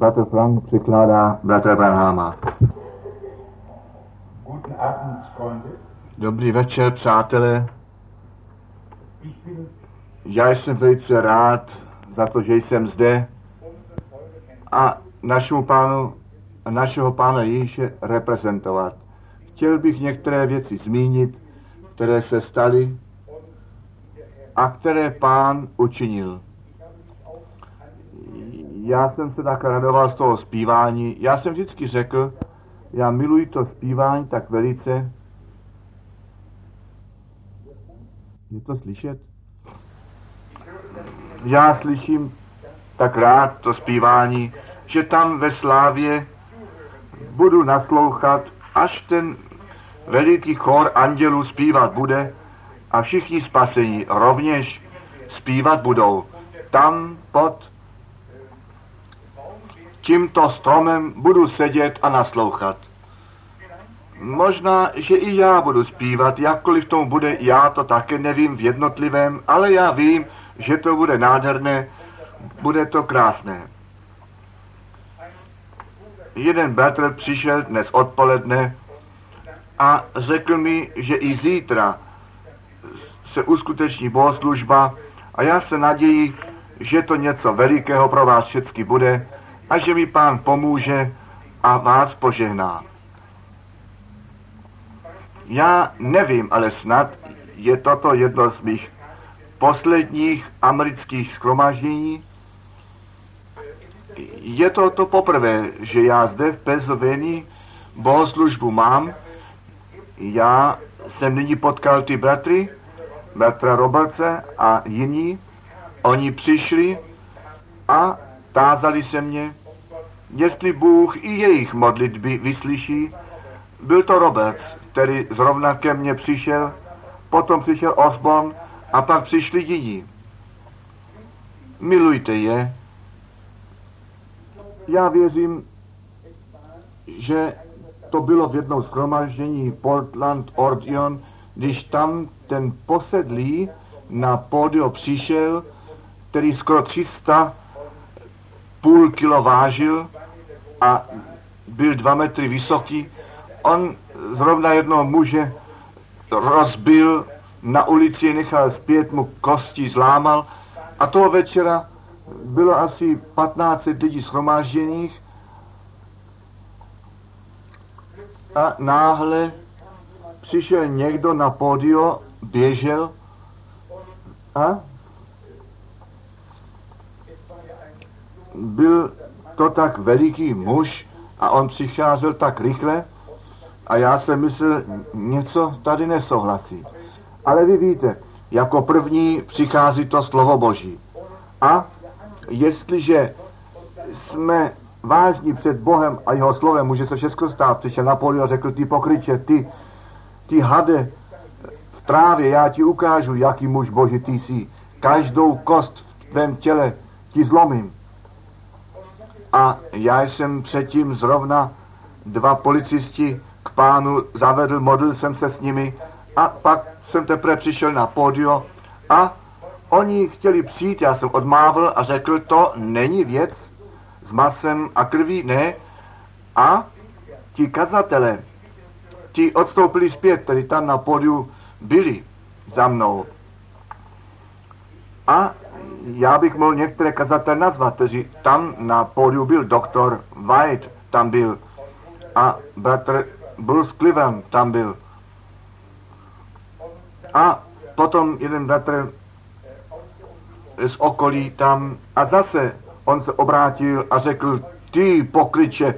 Bratr Frank přikládá bratra Branhama. Guten Abend, Freunde. Dobrý večer, přátelé. Já jsem velice rád za to, že jsem zde a našemu pánu, našeho pána Ježíše reprezentovat. Chtěl bych některé věci zmínit, které se staly a které pán učinil. Já jsem se tak radoval z toho zpívání. Já jsem vždycky řekl, já miluji to zpívání tak velice. Je to slyšet? Já slyším tak rád to zpívání, že tam ve slávě budu naslouchat, až ten veliký chor andělů zpívat bude a všichni spasení rovněž zpívat budou. Tam pod tímto stromem budu sedět a naslouchat. Možná, že i já budu zpívat, jakkoliv tomu bude, já to také nevím v jednotlivém, ale já vím, že to bude nádherné, bude to krásné. Jeden bratr přišel dnes odpoledne a řekl mi, že i zítra se uskuteční bohoslužba a já se naději, že to něco velikého pro vás všechny bude a že mi pán pomůže a vás požehná. Já nevím, ale snad je toto jedno z mých posledních amerických schromaždění. Je to to poprvé, že já zde v Pennsylvanii bohoslužbu mám. Já jsem nyní potkal ty bratry, bratra Robertse a jiní. Oni přišli a tázali se mě, jestli Bůh i jejich modlitby vyslyší. Byl to Roberts, který zrovna ke mně přišel, potom přišel Osborn a pak přišli jiní. Milujte je. Já věřím, že to bylo v jednom schromaždění Portland Ordion, když tam ten posedlý na pódio přišel, který skoro 300 půl kilo vážil a byl dva metry vysoký. On zrovna jednoho muže rozbil na ulici, nechal zpět, mu kosti zlámal a toho večera bylo asi 15 lidí schromážděných a náhle přišel někdo na pódio, běžel a byl to tak veliký muž a on přicházel tak rychle a já jsem myslel, něco tady nesouhlasí. Ale vy víte, jako první přichází to slovo Boží. A jestliže jsme vážní před Bohem a jeho slovem, může se všechno stát. Přišel Napoleon a řekl, ty pokryče, ty, ty hade v trávě, já ti ukážu, jaký muž Boží ty jsi. Každou kost v tvém těle ti zlomím. A já jsem předtím zrovna dva policisti k pánu zavedl, modlil jsem se s nimi a pak jsem teprve přišel na pódio a oni chtěli přijít, já jsem odmávl a řekl, to není věc s masem a krví, ne. A ti kazatele, ti odstoupili zpět, tedy tam na pódiu byli za mnou. A já bych mohl některé kazatele nazvat, kteří tam na pódiu byl doktor White, tam byl a bratr Bruce Cliven tam byl. A potom jeden bratr z okolí tam a zase on se obrátil a řekl, ty pokryče,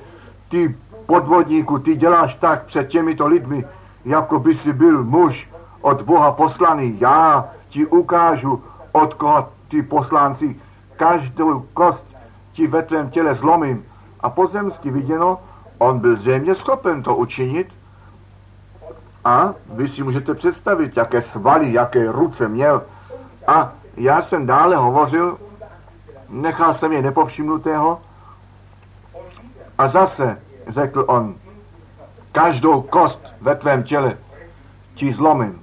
ty podvodníku, ty děláš tak před těmito lidmi, jako by si byl muž od Boha poslaný. Já ti ukážu, od koho ty poslanci každou kost ti ve tvém těle zlomím. A pozemsky viděno, on byl zřejmě schopen to učinit. A vy si můžete představit, jaké svaly, jaké ruce měl. A já jsem dále hovořil, nechal jsem je nepovšimnutého a zase řekl on, každou kost ve tvém těle ti zlomím.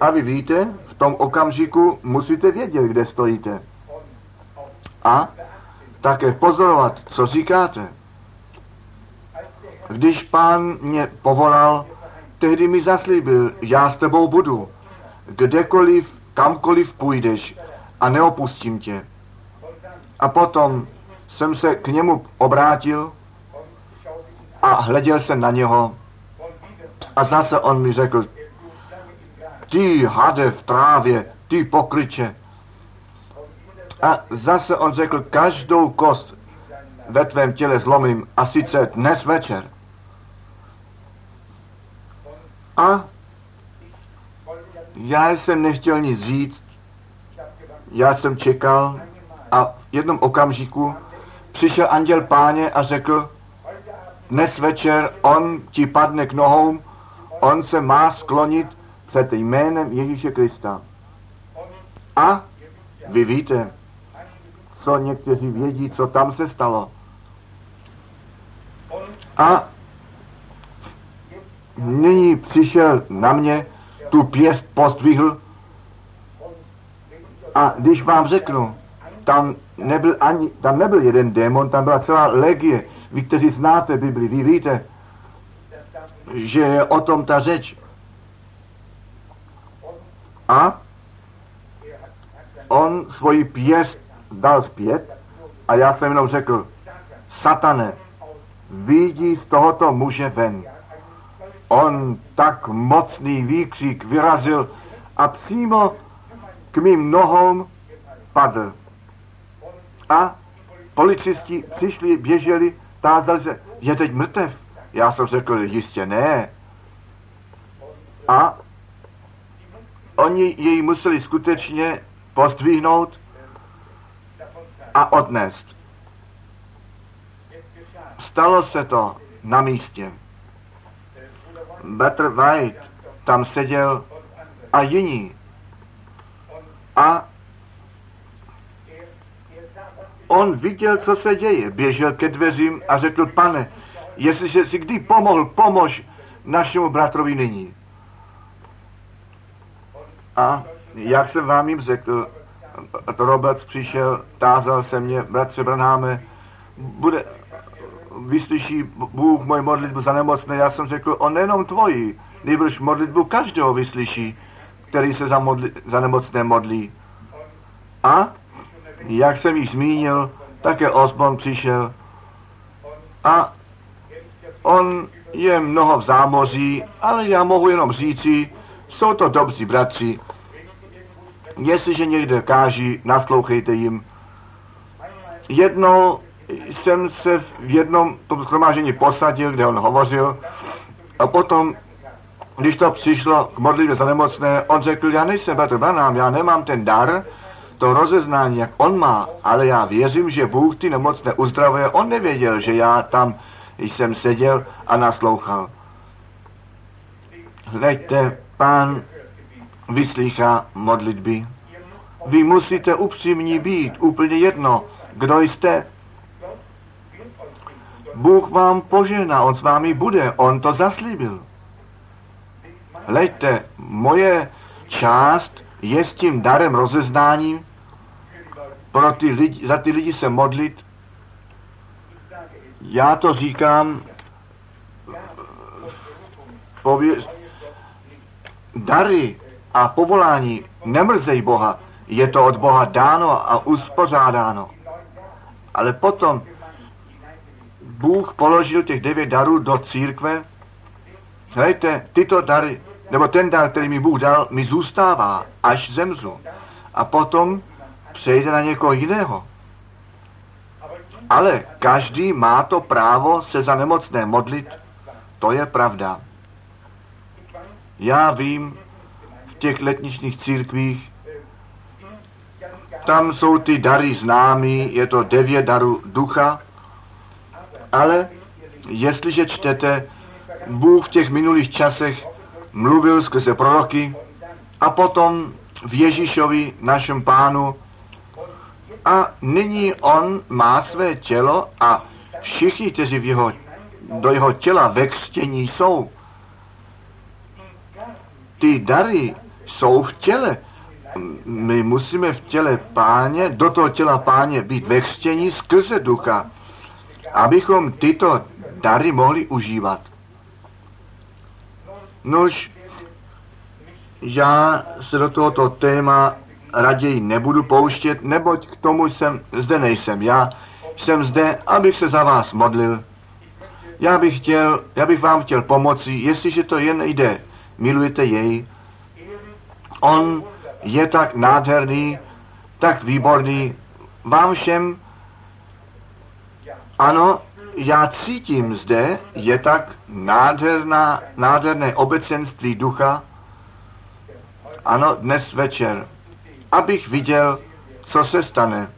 A vy víte, tom okamžiku musíte vědět, kde stojíte. A také pozorovat, co říkáte. Když pán mě povolal, tehdy mi zaslíbil, já s tebou budu. Kdekoliv, kamkoliv půjdeš a neopustím tě. A potom jsem se k němu obrátil a hleděl jsem na něho. A zase on mi řekl, ty hade v trávě, ty pokryče. A zase on řekl, každou kost ve tvém těle zlomím a sice dnes večer. A já jsem nechtěl nic říct, já jsem čekal a v jednom okamžiku přišel anděl páně a řekl, dnes večer on ti padne k nohou, on se má sklonit před jménem Ježíše Krista. A vy víte, co někteří vědí, co tam se stalo. A nyní přišel na mě, tu pěst postvihl a když vám řeknu, tam nebyl, ani, tam nebyl jeden démon, tam byla celá legie. Vy, kteří znáte Bibli, vy víte, že je o tom ta řeč. A on svoji pěst dal zpět a já jsem jenom řekl, satane, vidí z tohoto muže ven. On tak mocný výkřik vyrazil a přímo k mým nohou padl. A policisti přišli, běželi, tázali se, je teď mrtev. Já jsem řekl, jistě ne. A oni jej museli skutečně postvihnout a odnést. Stalo se to na místě. Better White tam seděl a jiní. A on viděl, co se děje. Běžel ke dveřím a řekl, pane, jestliže si kdy pomohl, pomož našemu bratrovi nyní. A jak jsem vám jim řekl, Robert přišel, tázal se mě, bratře Branháme, bude, vyslyší Bůh moji modlitbu za nemocné. Já jsem řekl, on nejenom tvoji, nejbrž modlitbu každého vyslyší, který se za, modli, za nemocné modlí. A, jak jsem již zmínil, také Osborn přišel a on je mnoho v zámoří, ale já mohu jenom říci, jsou to dobří bratři. Jestliže někde káží, naslouchejte jim. Jednou jsem se v jednom tom schromážení posadil, kde on hovořil a potom, když to přišlo k modlitbě za nemocné, on řekl, já nejsem Petr Branham, já nemám ten dar, to rozeznání, jak on má, ale já věřím, že Bůh ty nemocné uzdravuje. On nevěděl, že já tam jsem seděl a naslouchal. Hleďte, pán vyslýchá modlitby. Vy musíte upřímní být, úplně jedno, kdo jste. Bůh vám požená, on s vámi bude, on to zaslíbil. Hleďte, moje část je s tím darem rozeznáním pro ty lidi, za ty lidi se modlit. Já to říkám pově- dary a povolání nemrzej Boha. Je to od Boha dáno a uspořádáno. Ale potom Bůh položil těch devět darů do církve. Hejte, tyto dary, nebo ten dar, který mi Bůh dal, mi zůstává, až zemřu. A potom přejde na někoho jiného. Ale každý má to právo se za nemocné modlit. To je pravda. Já vím, v těch letničních církvích, tam jsou ty dary známý, je to devět darů ducha, ale jestliže čtete, Bůh v těch minulých časech mluvil skrze proroky a potom v Ježíšovi, našem pánu, a nyní on má své tělo a všichni, kteří v jeho, do jeho těla ve křtění jsou, ty dary jsou v těle. My musíme v těle páně, do toho těla páně být ve chstění skrze ducha, abychom tyto dary mohli užívat. Nož, já se do tohoto téma raději nebudu pouštět, neboť k tomu jsem, zde nejsem. Já jsem zde, abych se za vás modlil. Já bych, chtěl, já bych vám chtěl pomoci, jestliže to jen jde. Milujete jej. On je tak nádherný, tak výborný. Vám všem, ano, já cítím zde, je tak nádherná, nádherné obecenství ducha, ano, dnes večer, abych viděl, co se stane.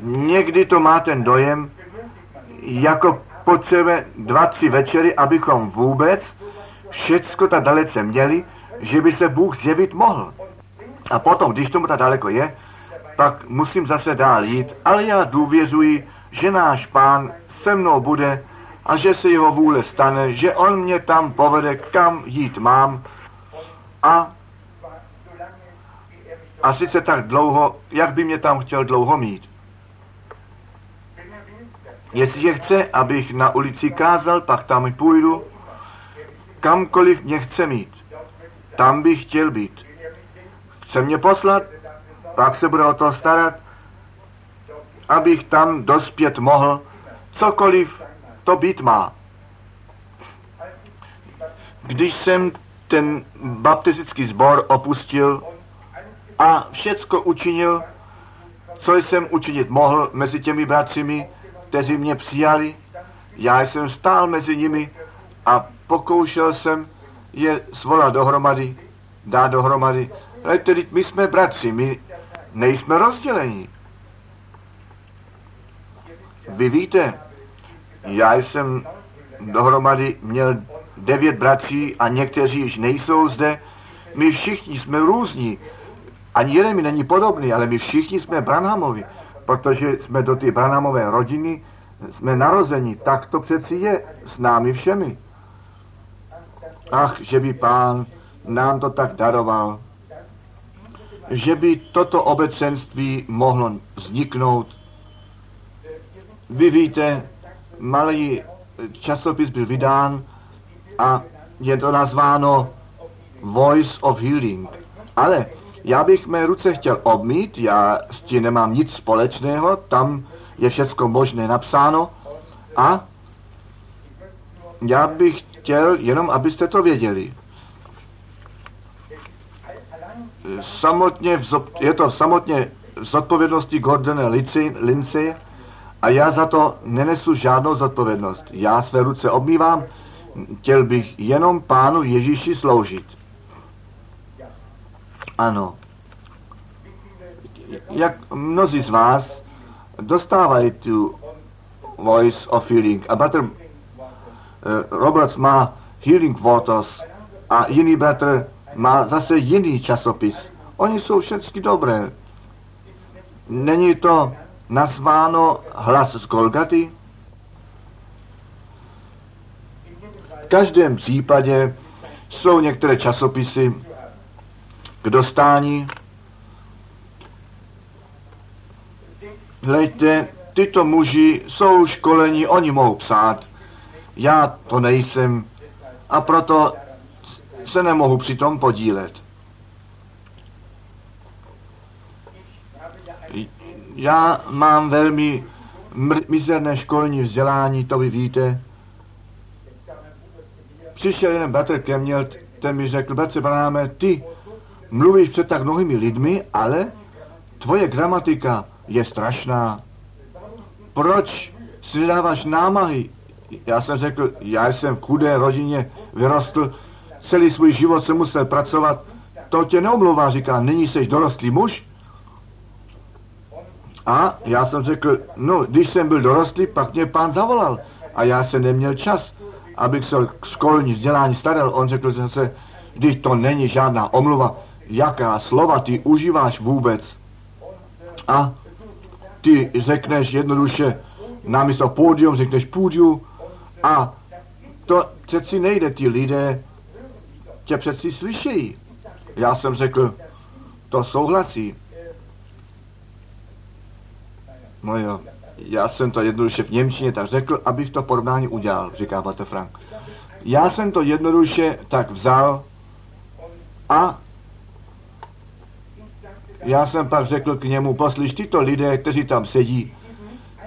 Někdy to má ten dojem, jako potřebuje dva, tři večery, abychom vůbec všecko tak dalece měli, že by se Bůh zjevit mohl. A potom, když tomu tak daleko je, pak musím zase dál jít, ale já důvěřuji, že náš pán se mnou bude a že se jeho vůle stane, že on mě tam povede, kam jít mám a a sice tak dlouho, jak by mě tam chtěl dlouho mít. Jestliže chce, abych na ulici kázal, pak tam půjdu, kamkoliv mě chce mít. Tam bych chtěl být. Chce mě poslat, pak se bude o to starat, abych tam dospět mohl, cokoliv to být má. Když jsem ten baptistický sbor opustil a všecko učinil, co jsem učinit mohl mezi těmi bratřimi, kteří mě přijali, já jsem stál mezi nimi a pokoušel jsem je svolat dohromady, dát dohromady. Ale tedy my jsme bratři, my nejsme rozdělení. Vy víte, já jsem dohromady měl devět bratří a někteří již nejsou zde. My všichni jsme různí. Ani jeden mi není podobný, ale my všichni jsme Branhamovi, protože jsme do té Branhamové rodiny jsme narozeni. Tak to přeci je s námi všemi. Ach, že by pán nám to tak daroval, že by toto obecenství mohlo vzniknout. Vy víte, malý časopis byl vydán a je to nazváno Voice of Healing. Ale já bych mé ruce chtěl obmít, já s tím nemám nic společného, tam je všechno možné napsáno a já bych chtěl jenom, abyste to věděli. Samotně je to samotně v zodpovědnosti Gordona Lindsay a já za to nenesu žádnou zodpovědnost. Já své ruce obmývám, chtěl bych jenom pánu Ježíši sloužit. Ano. Jak mnozí z vás dostávají tu Voice of Healing. A bratr uh, Roberts má Healing Waters a jiný bratr má zase jiný časopis. Oni jsou všechny dobré. Není to nazváno hlas z Golgaty? V každém případě jsou některé časopisy k dostání. Hleďte, tyto muži jsou školení, oni mohou psát. Já to nejsem a proto se nemohu přitom podílet. Já mám velmi mizerné školní vzdělání, to vy víte. Přišel jeden bratr ke mně, ten mi řekl, bratře Branáme, ty mluvíš před tak mnohými lidmi, ale tvoje gramatika je strašná. Proč si dáváš námahy? Já jsem řekl, já jsem v chudé rodině vyrostl, celý svůj život jsem musel pracovat. To tě neomlouvá, říká, nyní jsi dorostlý muž? A já jsem řekl, no, když jsem byl dorostlý, pak mě pán zavolal. A já jsem neměl čas, abych se školní vzdělání staral. On řekl zase, když to není žádná omluva, jaká slova ty užíváš vůbec. A ty řekneš jednoduše, namísto pódium řekneš půdiu a to přeci nejde, ty lidé tě přeci slyšejí. Já jsem řekl, to souhlasí. No jo, já jsem to jednoduše v Němčině tak řekl, abych to porovnání udělal, říká Frank. Já jsem to jednoduše tak vzal a já jsem pak řekl k němu, poslyš, tyto lidé, kteří tam sedí,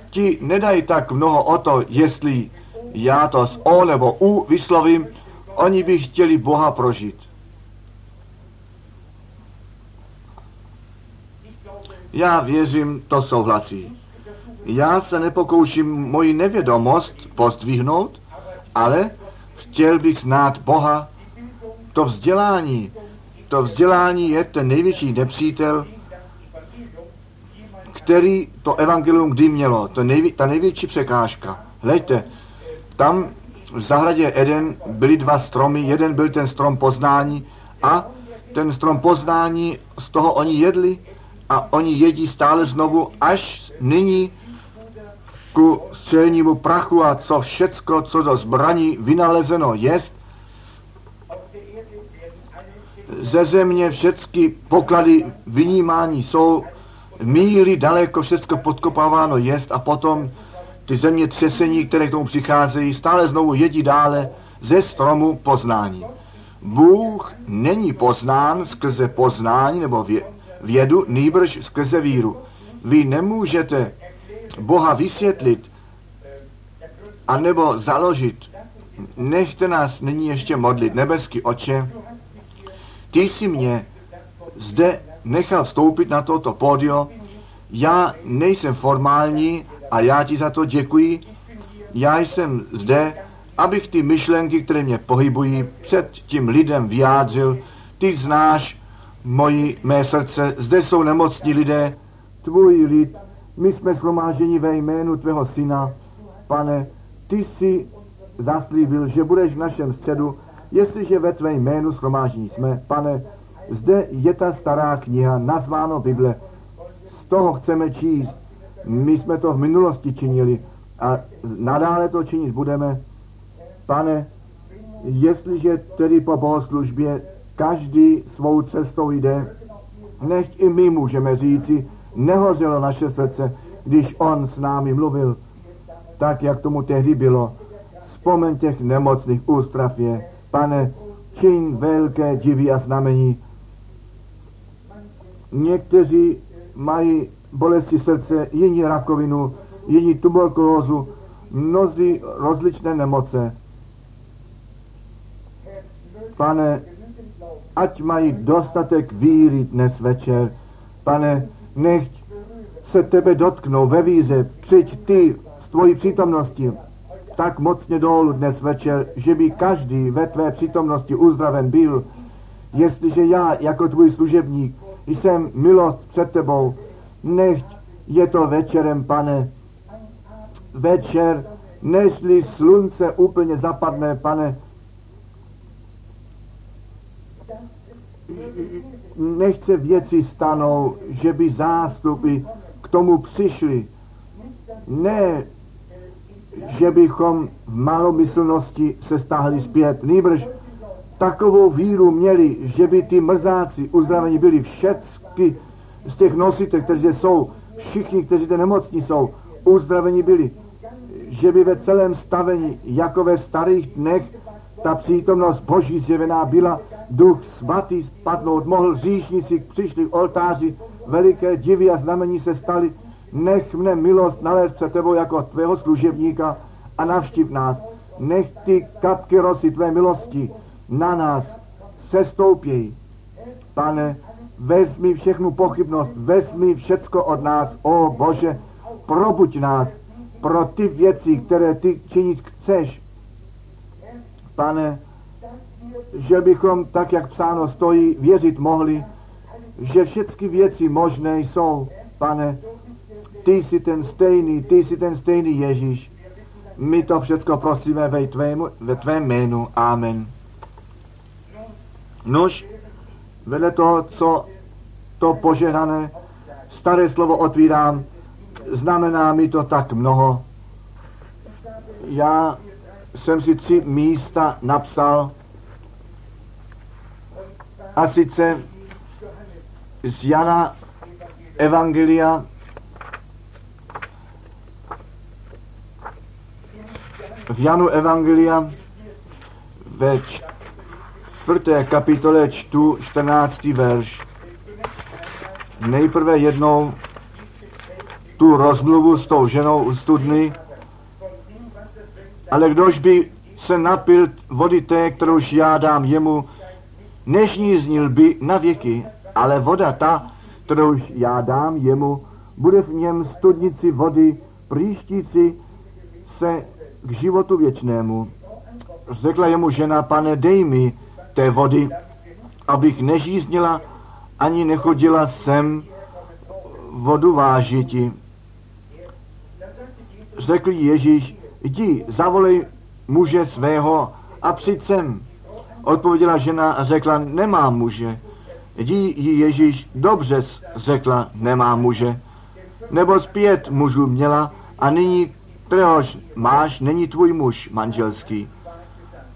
ti nedají tak mnoho o to, jestli já to s O nebo U vyslovím, oni by chtěli Boha prožít. Já věřím, to souhlasí. Já se nepokouším moji nevědomost pozdvihnout, ale chtěl bych znát Boha. To vzdělání, to vzdělání je ten největší nepřítel, který to evangelium kdy mělo, to nejvě, ta největší překážka. Hleďte, tam v zahradě Eden byly dva stromy, jeden byl ten strom poznání a ten strom poznání, z toho oni jedli a oni jedí stále znovu, až nyní ku střelnímu prachu a co všecko, co do zbraní vynalezeno jest, ze země všechny poklady vynímání jsou, míry daleko všechno podkopáváno jest a potom ty země třesení, které k tomu přicházejí, stále znovu jedí dále ze stromu poznání. Bůh není poznán skrze poznání nebo vědu, nýbrž skrze víru. Vy nemůžete Boha vysvětlit a nebo založit. Nechte nás nyní ještě modlit, nebeský oče, ty jsi mě zde nechal vstoupit na toto pódio, já nejsem formální a já ti za to děkuji. Já jsem zde, abych ty myšlenky, které mě pohybují, před tím lidem vyjádřil. Ty znáš moji, mé srdce, zde jsou nemocní lidé, tvůj lid, my jsme shromáženi ve jménu tvého syna. Pane, ty jsi zaslíbil, že budeš v našem středu, jestliže ve tvé jménu shromážení jsme. Pane, zde je ta stará kniha, nazváno Bible. Z toho chceme číst. My jsme to v minulosti činili a nadále to činit budeme. Pane, jestliže tedy po bohoslužbě každý svou cestou jde, nech i my můžeme říci, nehořelo naše srdce, když on s námi mluvil, tak jak tomu tehdy bylo. Vzpomeň těch nemocných ústrav je, pane, čiň velké divy a znamení. Někteří mají bolesti srdce, jiní rakovinu, jiní tuberkulózu, mnozí rozličné nemoce. Pane, ať mají dostatek víry dnes večer. Pane, nech se tebe dotknou ve víze, přijď ty z tvojí přítomnosti tak mocně dolů dnes večer, že by každý ve tvé přítomnosti uzdraven byl, jestliže já jako tvůj služebník jsem milost před tebou, nechť je to večerem, pane, večer, nežli slunce úplně zapadne, pane, nechce věci stanou, že by zástupy k tomu přišli. Ne, že bychom v malomyslnosti se stáhli zpět, nýbrž takovou víru měli, že by ty mrzáci uzdravení byli všechny z těch nositek, kteří jsou, všichni, kteří ty nemocní jsou, uzdravení byli, že by ve celém stavení, jako ve starých dnech, ta přítomnost Boží zjevená byla, duch svatý spadnout mohl, říšníci přišli oltáři, veliké divy a znamení se staly, nech mne milost nalézt před tebou jako tvého služebníka a navštiv nás. Nech ty kapky rosy tvé milosti na nás sestoupěj. Pane, vezmi všechnu pochybnost, vezmi všecko od nás, o Bože, probuď nás pro ty věci, které ty činit chceš. Pane, že bychom, tak jak psáno stojí, věřit mohli, že všechny věci možné jsou, pane, ty jsi ten stejný, ty jsi ten stejný Ježíš. My to všechno prosíme ve, tvému, ve tvém jménu. Amen. Nož, vedle toho, co to požehnané staré slovo otvírám, znamená mi to tak mnoho. Já jsem si tři místa napsal A sice z Jana Evangelia v Janu Evangelia ve čtvrté kapitole čtu 14. verš. Nejprve jednou tu rozmluvu s tou ženou u studny, ale kdož by se napil vody té, kterouž já dám jemu, nežníznil by na věky, ale voda ta, kterouž já dám jemu, bude v něm studnici vody příštící se k životu věčnému. Řekla jemu žena, pane, dej mi té vody, abych nežíznila ani nechodila sem vodu vážiti. Řekl Ježíš, jdi, zavolej muže svého a přijď sem. Odpověděla žena a řekla, nemám muže. Jdi jí Ježíš, dobře řekla, nemá muže. Nebo zpět mužů měla a nyní kteréhož máš, není tvůj muž manželský.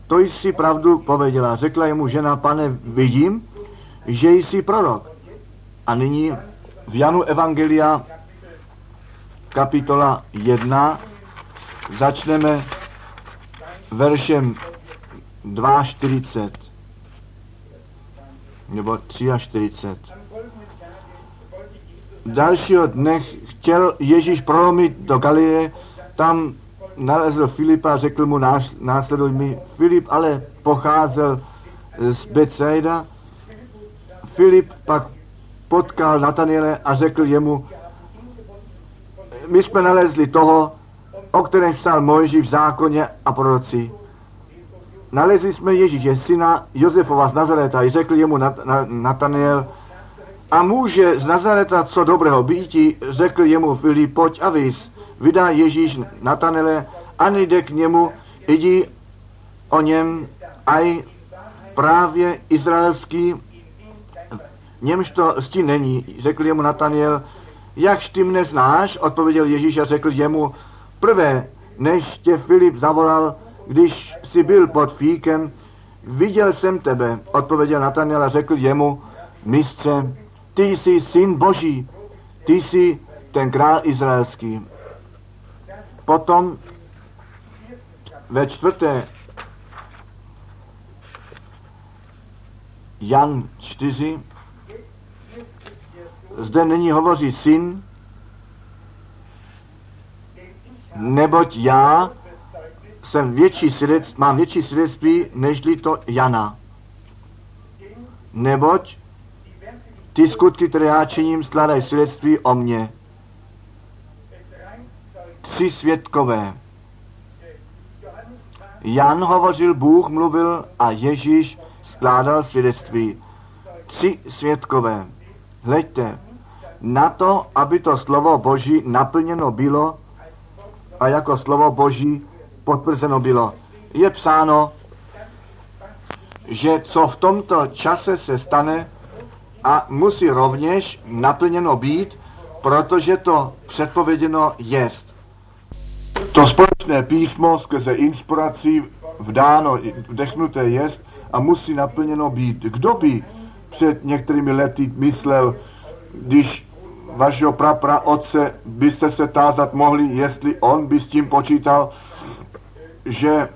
To jsi pravdu pověděla. Řekla jemu žena, pane, vidím, že jsi prorok. A nyní v Janu Evangelia kapitola 1 začneme veršem 2.40 nebo 43. Dalšího dne chtěl Ježíš prolomit do Galileje, tam nalezl Filipa a řekl mu následuj mi. Filip ale pocházel z Bethsaida. Filip pak potkal Nataniele a řekl jemu, my jsme nalezli toho, o kterém psal Mojžíš v zákoně a proroci. Nalezli jsme Ježíše, syna Josefova z Nazareta, i řekl jemu Nat- Nataniel, a může z Nazareta co dobrého býti, řekl jemu Filip, pojď a vys. Vydá Ježíš Natanele a nejde k němu, jdi o něm aj právě izraelský, němž to sti není. Řekl jemu Nataniel, jakž ty mne znáš, odpověděl Ježíš a řekl jemu, prvé, než tě Filip zavolal, když jsi byl pod fíkem, viděl jsem tebe, odpověděl Nataniel a řekl jemu, mistře, ty jsi syn Boží, ty jsi ten král izraelský. Potom ve čtvrté Jan 4 zde není hovoří syn, neboť já jsem větší svědec, mám větší svědectví, nežli to Jana. Neboť ty skutky, které já činím, skládají svědectví o mně. Tři svědkové. Jan hovořil, Bůh mluvil a Ježíš skládal svědectví. Tři svědkové. Hleďte, na to, aby to slovo Boží naplněno bylo a jako slovo Boží potvrzeno bylo. Je psáno, že co v tomto čase se stane a musí rovněž naplněno být, protože to předpověděno jest. To společné písmo skrze inspirací vdáno, vdechnuté jest a musí naplněno být. Kdo by před některými lety myslel, když vašeho prapra otce byste se tázat mohli, jestli on by s tím počítal, že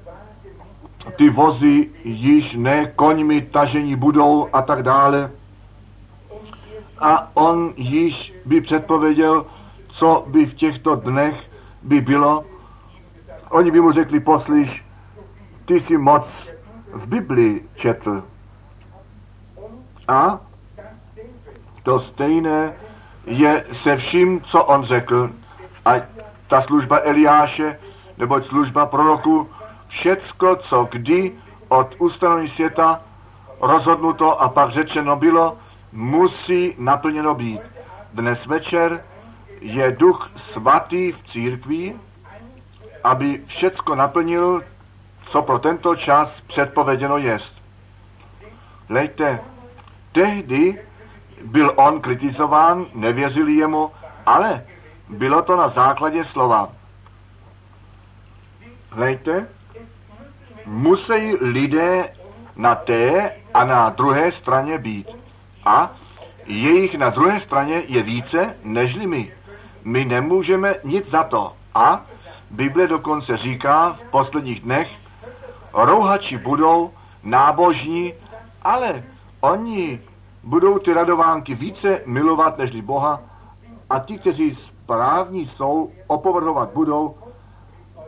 ty vozy již ne koňmi tažení budou a tak dále. A on již by předpověděl, co by v těchto dnech by bylo. Oni by mu řekli, poslyš, ty si moc v Biblii četl. A to stejné je se vším, co on řekl. A ta služba Eliáše, nebo služba proroku, všecko, co kdy od ustanovení světa rozhodnuto a pak řečeno bylo, musí naplněno být. Dnes večer je duch svatý v církvi, aby všecko naplnil, co pro tento čas předpověděno jest. Lejte, tehdy byl on kritizován, nevěřili jemu, ale bylo to na základě slova. Hlejte, musí lidé na té a na druhé straně být. A jejich na druhé straně je více nežli my. My nemůžeme nic za to. A Bible dokonce říká v posledních dnech, rouhači budou nábožní, ale oni budou ty radovánky více milovat nežli Boha a ti, kteří správní jsou, opovrhovat budou,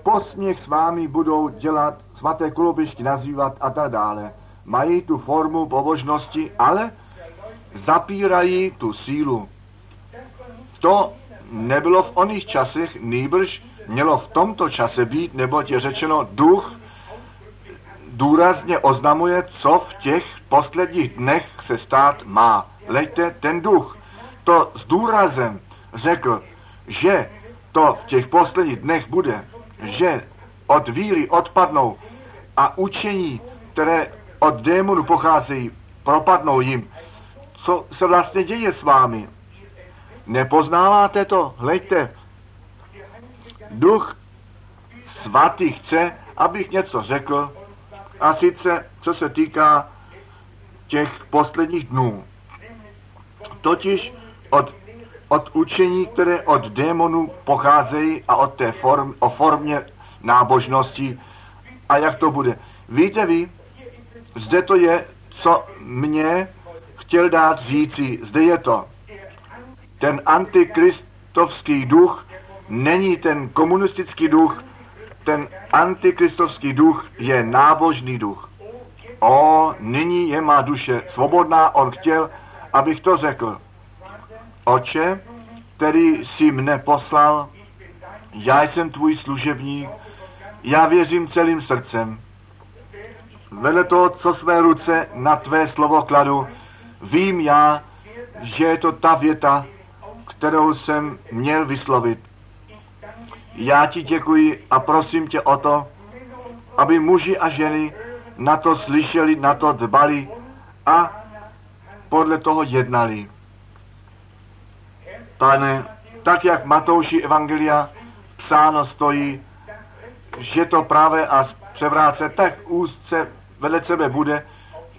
posměch s vámi budou dělat, svaté kolobišti nazývat a tak dále. Mají tu formu pobožnosti, ale zapírají tu sílu. To nebylo v oných časech, nýbrž mělo v tomto čase být, neboť je řečeno, duch důrazně oznamuje, co v těch posledních dnech se stát má. Leďte, ten duch to s důrazem řekl, že to v těch posledních dnech bude, že od víry odpadnou a učení, které od démonu pocházejí, propadnou jim. Co se vlastně děje s vámi? Nepoznáváte to? Hleďte, duch svatý chce, abych něco řekl, a sice, co se týká těch posledních dnů. Totiž od, od učení, které od démonů pocházejí a od té form, o formě nábožnosti a jak to bude. Víte vy, zde to je, co mě chtěl dát říci, zde je to. Ten antikristovský duch není ten komunistický duch, ten antikristovský duch je nábožný duch. O, nyní je má duše svobodná, on chtěl, abych to řekl. Oče, který jsi mne poslal, já jsem tvůj služebník, já věřím celým srdcem. Vedle toho, co své ruce na tvé slovo kladu, vím já, že je to ta věta, kterou jsem měl vyslovit. Já ti děkuji a prosím tě o to, aby muži a ženy na to slyšeli, na to dbali a podle toho jednali. Pane, tak jak Matouši Evangelia psáno stojí, že to právě a převráce tak úzce vedle sebe bude,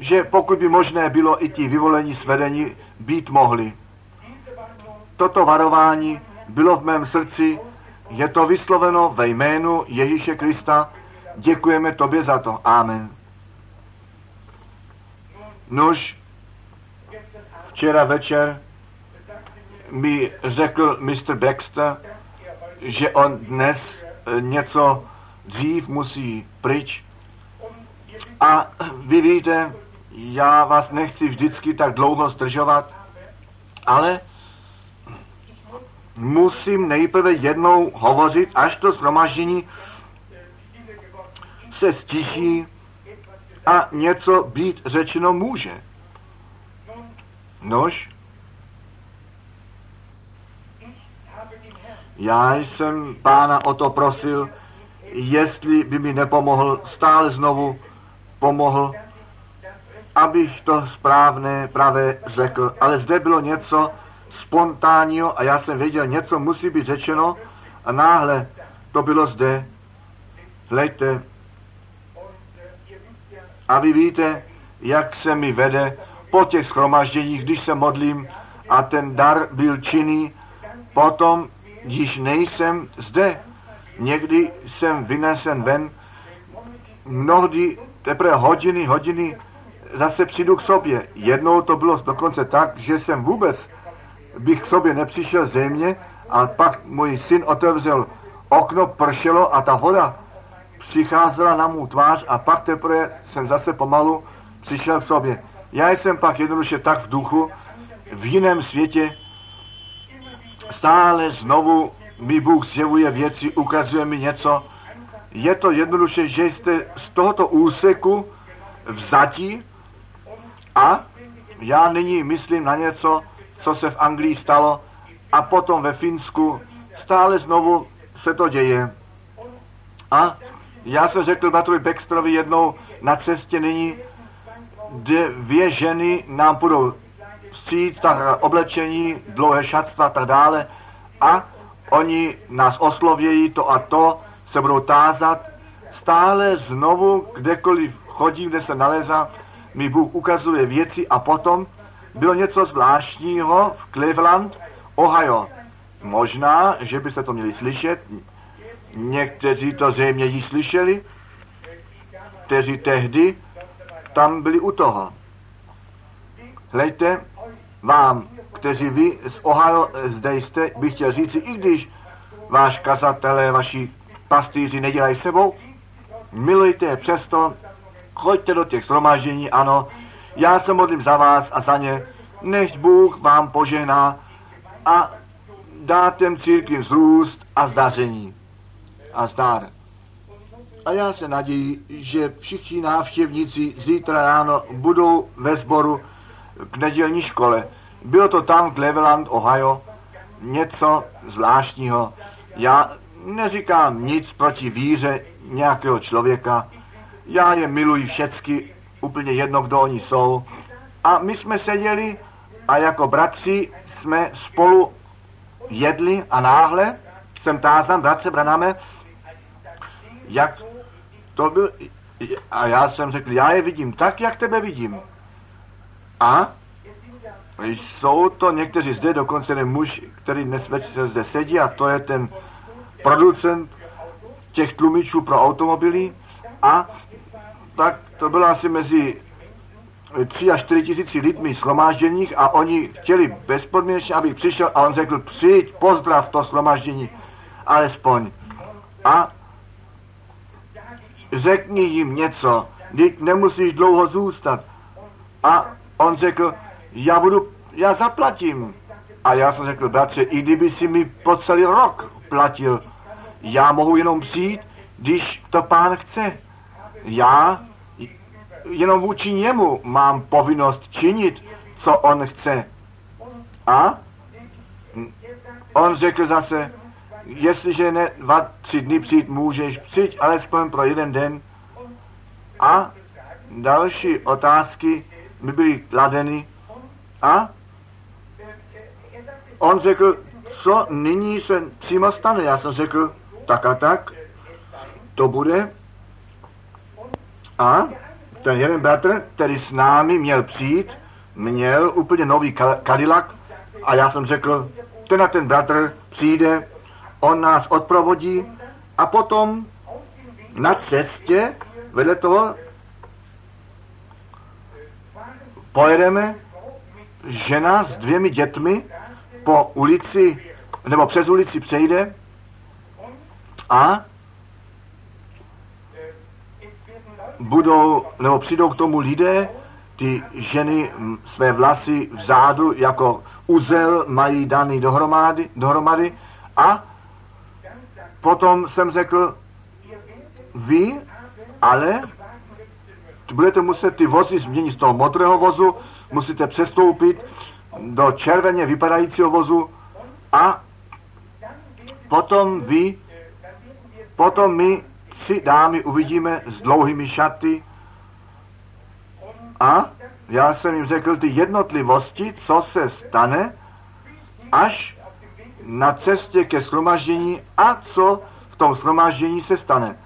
že pokud by možné bylo i ti vyvolení svedení být mohli. Toto varování bylo v mém srdci, je to vysloveno ve jménu Ježíše Krista. Děkujeme tobě za to. Amen. Nož, včera večer mi řekl Mr. Baxter, že on dnes eh, něco dřív musí pryč. A vy víte, já vás nechci vždycky tak dlouho zdržovat, ale musím nejprve jednou hovořit, až to shromaždění se stiší a něco být řečeno může. Nož, já jsem pána o to prosil, jestli by mi nepomohl, stále znovu pomohl, abych to správné, pravé řekl. Ale zde bylo něco spontánního a já jsem věděl, něco musí být řečeno a náhle to bylo zde. Hleďte, a vy víte, jak se mi vede po těch schromažděních, když se modlím a ten dar byl činný, potom již nejsem zde. Někdy jsem vynesen ven, mnohdy teprve hodiny, hodiny zase přijdu k sobě. Jednou to bylo dokonce tak, že jsem vůbec bych k sobě nepřišel země a pak můj syn otevřel okno, pršelo a ta voda přicházela na mou tvář a pak teprve jsem zase pomalu přišel k sobě. Já jsem pak jednoduše tak v duchu, v jiném světě, stále znovu mi Bůh zjevuje věci, ukazuje mi něco. Je to jednoduše, že jste z tohoto úseku vzatí a já nyní myslím na něco, co se v Anglii stalo a potom ve Finsku. Stále znovu se to děje. A já jsem řekl Batrovi Baxterovi jednou na cestě nyní, dvě ženy nám budou stříct, tak oblečení, dlouhé šatstva a tak dále. A oni nás oslovějí to a to, se budou tázat, stále znovu, kdekoliv chodím, kde se nalezá, mi Bůh ukazuje věci a potom bylo něco zvláštního v Cleveland, Ohio. Možná, že byste to měli slyšet, někteří to zřejmě již slyšeli, kteří tehdy tam byli u toho. Hlejte, vám, kteří vy z Ohio zde jste, bych chtěl říci, i když váš kazatelé, vaši pastýři nedělají sebou, milujte je přesto, choďte do těch shromáždění, ano, já se modlím za vás a za ně, než Bůh vám požená a dá těm církvím zrůst a zdaření a zdar. A já se naději, že všichni návštěvníci zítra ráno budou ve sboru k nedělní škole. Bylo to tam v Cleveland, Ohio, něco zvláštního. Já neříkám nic proti víře nějakého člověka. Já je miluji všecky, úplně jedno, kdo oni jsou. A my jsme seděli a jako bratři jsme spolu jedli a náhle jsem tázan, bratře Braname, jak to byl, a já jsem řekl, já je vidím tak, jak tebe vidím. A jsou to někteří zde, dokonce ten muž, který dnes večer zde sedí, a to je ten producent těch tlumičů pro automobily. A tak to bylo asi mezi 3 až 4 tisíci lidmi shromážděních a oni chtěli bezpodmínečně, abych přišel a on řekl, přijď, pozdrav to shromáždění, alespoň. A řekni jim něco, teď nemusíš dlouho zůstat. A on řekl, já budu, já zaplatím. A já jsem řekl, bratře, i kdyby si mi po celý rok platil, já mohu jenom přijít, když to pán chce. Já jenom vůči němu mám povinnost činit, co on chce. A on řekl zase, jestliže ne dva, tři dny přijít můžeš, přijď alespoň pro jeden den. A další otázky mi byly kladeny. A on řekl, co nyní se přímo stane. Já jsem řekl, tak a tak, to bude. A ten jeden bratr, který s námi měl přijít, měl úplně nový Cadillac a já jsem řekl, ten a ten bratr přijde, on nás odprovodí a potom na cestě vedle toho pojedeme žena s dvěmi dětmi po ulici, nebo přes ulici přejde a budou, nebo přijdou k tomu lidé, ty ženy své vlasy vzadu jako uzel mají daný dohromady, dohromady. A potom jsem řekl, vy ale budete muset ty vozy změnit z toho modrého vozu, musíte přestoupit do červeně vypadajícího vozu a potom vy, potom my tři dámy uvidíme s dlouhými šaty a já jsem jim řekl ty jednotlivosti, co se stane, až na cestě ke shromaždění a co v tom shromaždění se stane.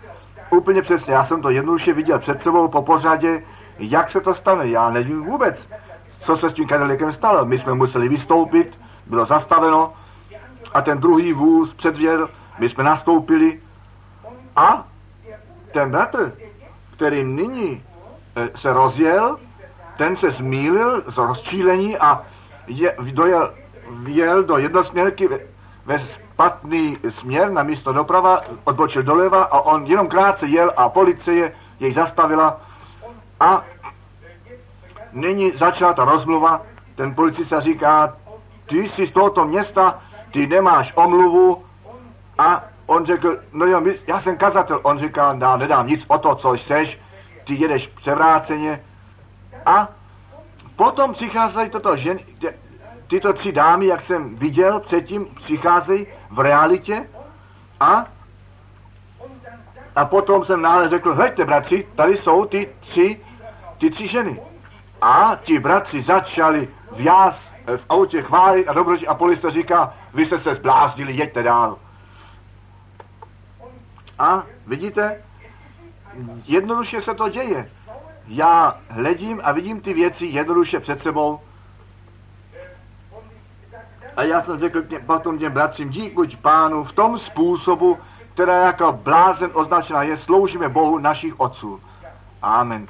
Úplně přesně, já jsem to jednoduše viděl před sebou po pořadě, jak se to stane. Já nevím vůbec, co se s tím kadelikem stalo. My jsme museli vystoupit, bylo zastaveno a ten druhý vůz předvěr, my jsme nastoupili a ten bratr, který nyní e, se rozjel, ten se zmílil z rozčílení a je, dojel, vjel do jednosměrky ve, ve špatný směr na místo doprava, odbočil doleva a on jenom krátce jel a policie jej zastavila. A nyní začala ta rozmluva, ten policista říká, ty jsi z tohoto města, ty nemáš omluvu. A on řekl, no jo, já jsem kazatel. On říká, já nedám nic o to, co jseš, ty jedeš převráceně. A potom přicházejí toto ženy, tyto tři dámy, jak jsem viděl předtím, přicházejí v realitě a a potom jsem náhle řekl, hejte bratři, tady jsou ty tři, ty tři ženy. A ti bratři začali v jas, v autě chválit a dobročí a police říká, vy jste se zbláznili, jeďte dál. A vidíte, jednoduše se to děje. Já hledím a vidím ty věci jednoduše před sebou. A já jsem řekl těm, potom těm bratřím, dík buď pánu v tom způsobu, která jako blázen označená je, sloužíme Bohu našich otců. Amen.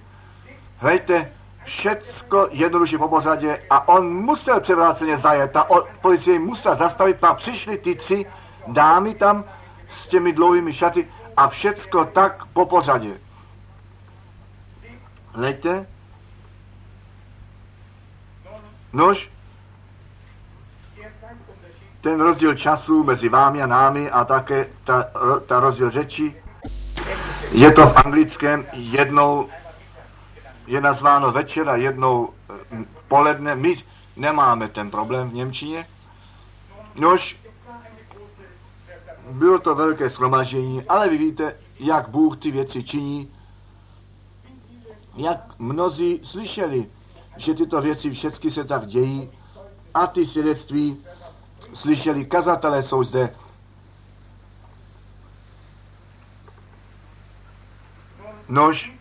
Hlejte, všecko jednoduše po pořadě a on musel převráceně zajet. Ta policie musela zastavit, a přišli ty tři dámy tam s těmi dlouhými šaty a všecko tak po pořadě. Hlejte. Nož, ten rozdíl času mezi vámi a námi a také ta, ta rozdíl řeči. Je to v anglickém jednou je nazváno večera, jednou hm, poledne. My nemáme ten problém v Němčině. Nož, bylo to velké shromaždění, ale vy víte, jak Bůh ty věci činí, jak mnozí slyšeli, že tyto věci všechny se tak dějí a ty svědectví slyšeli, kazatelé jsou zde. Nož,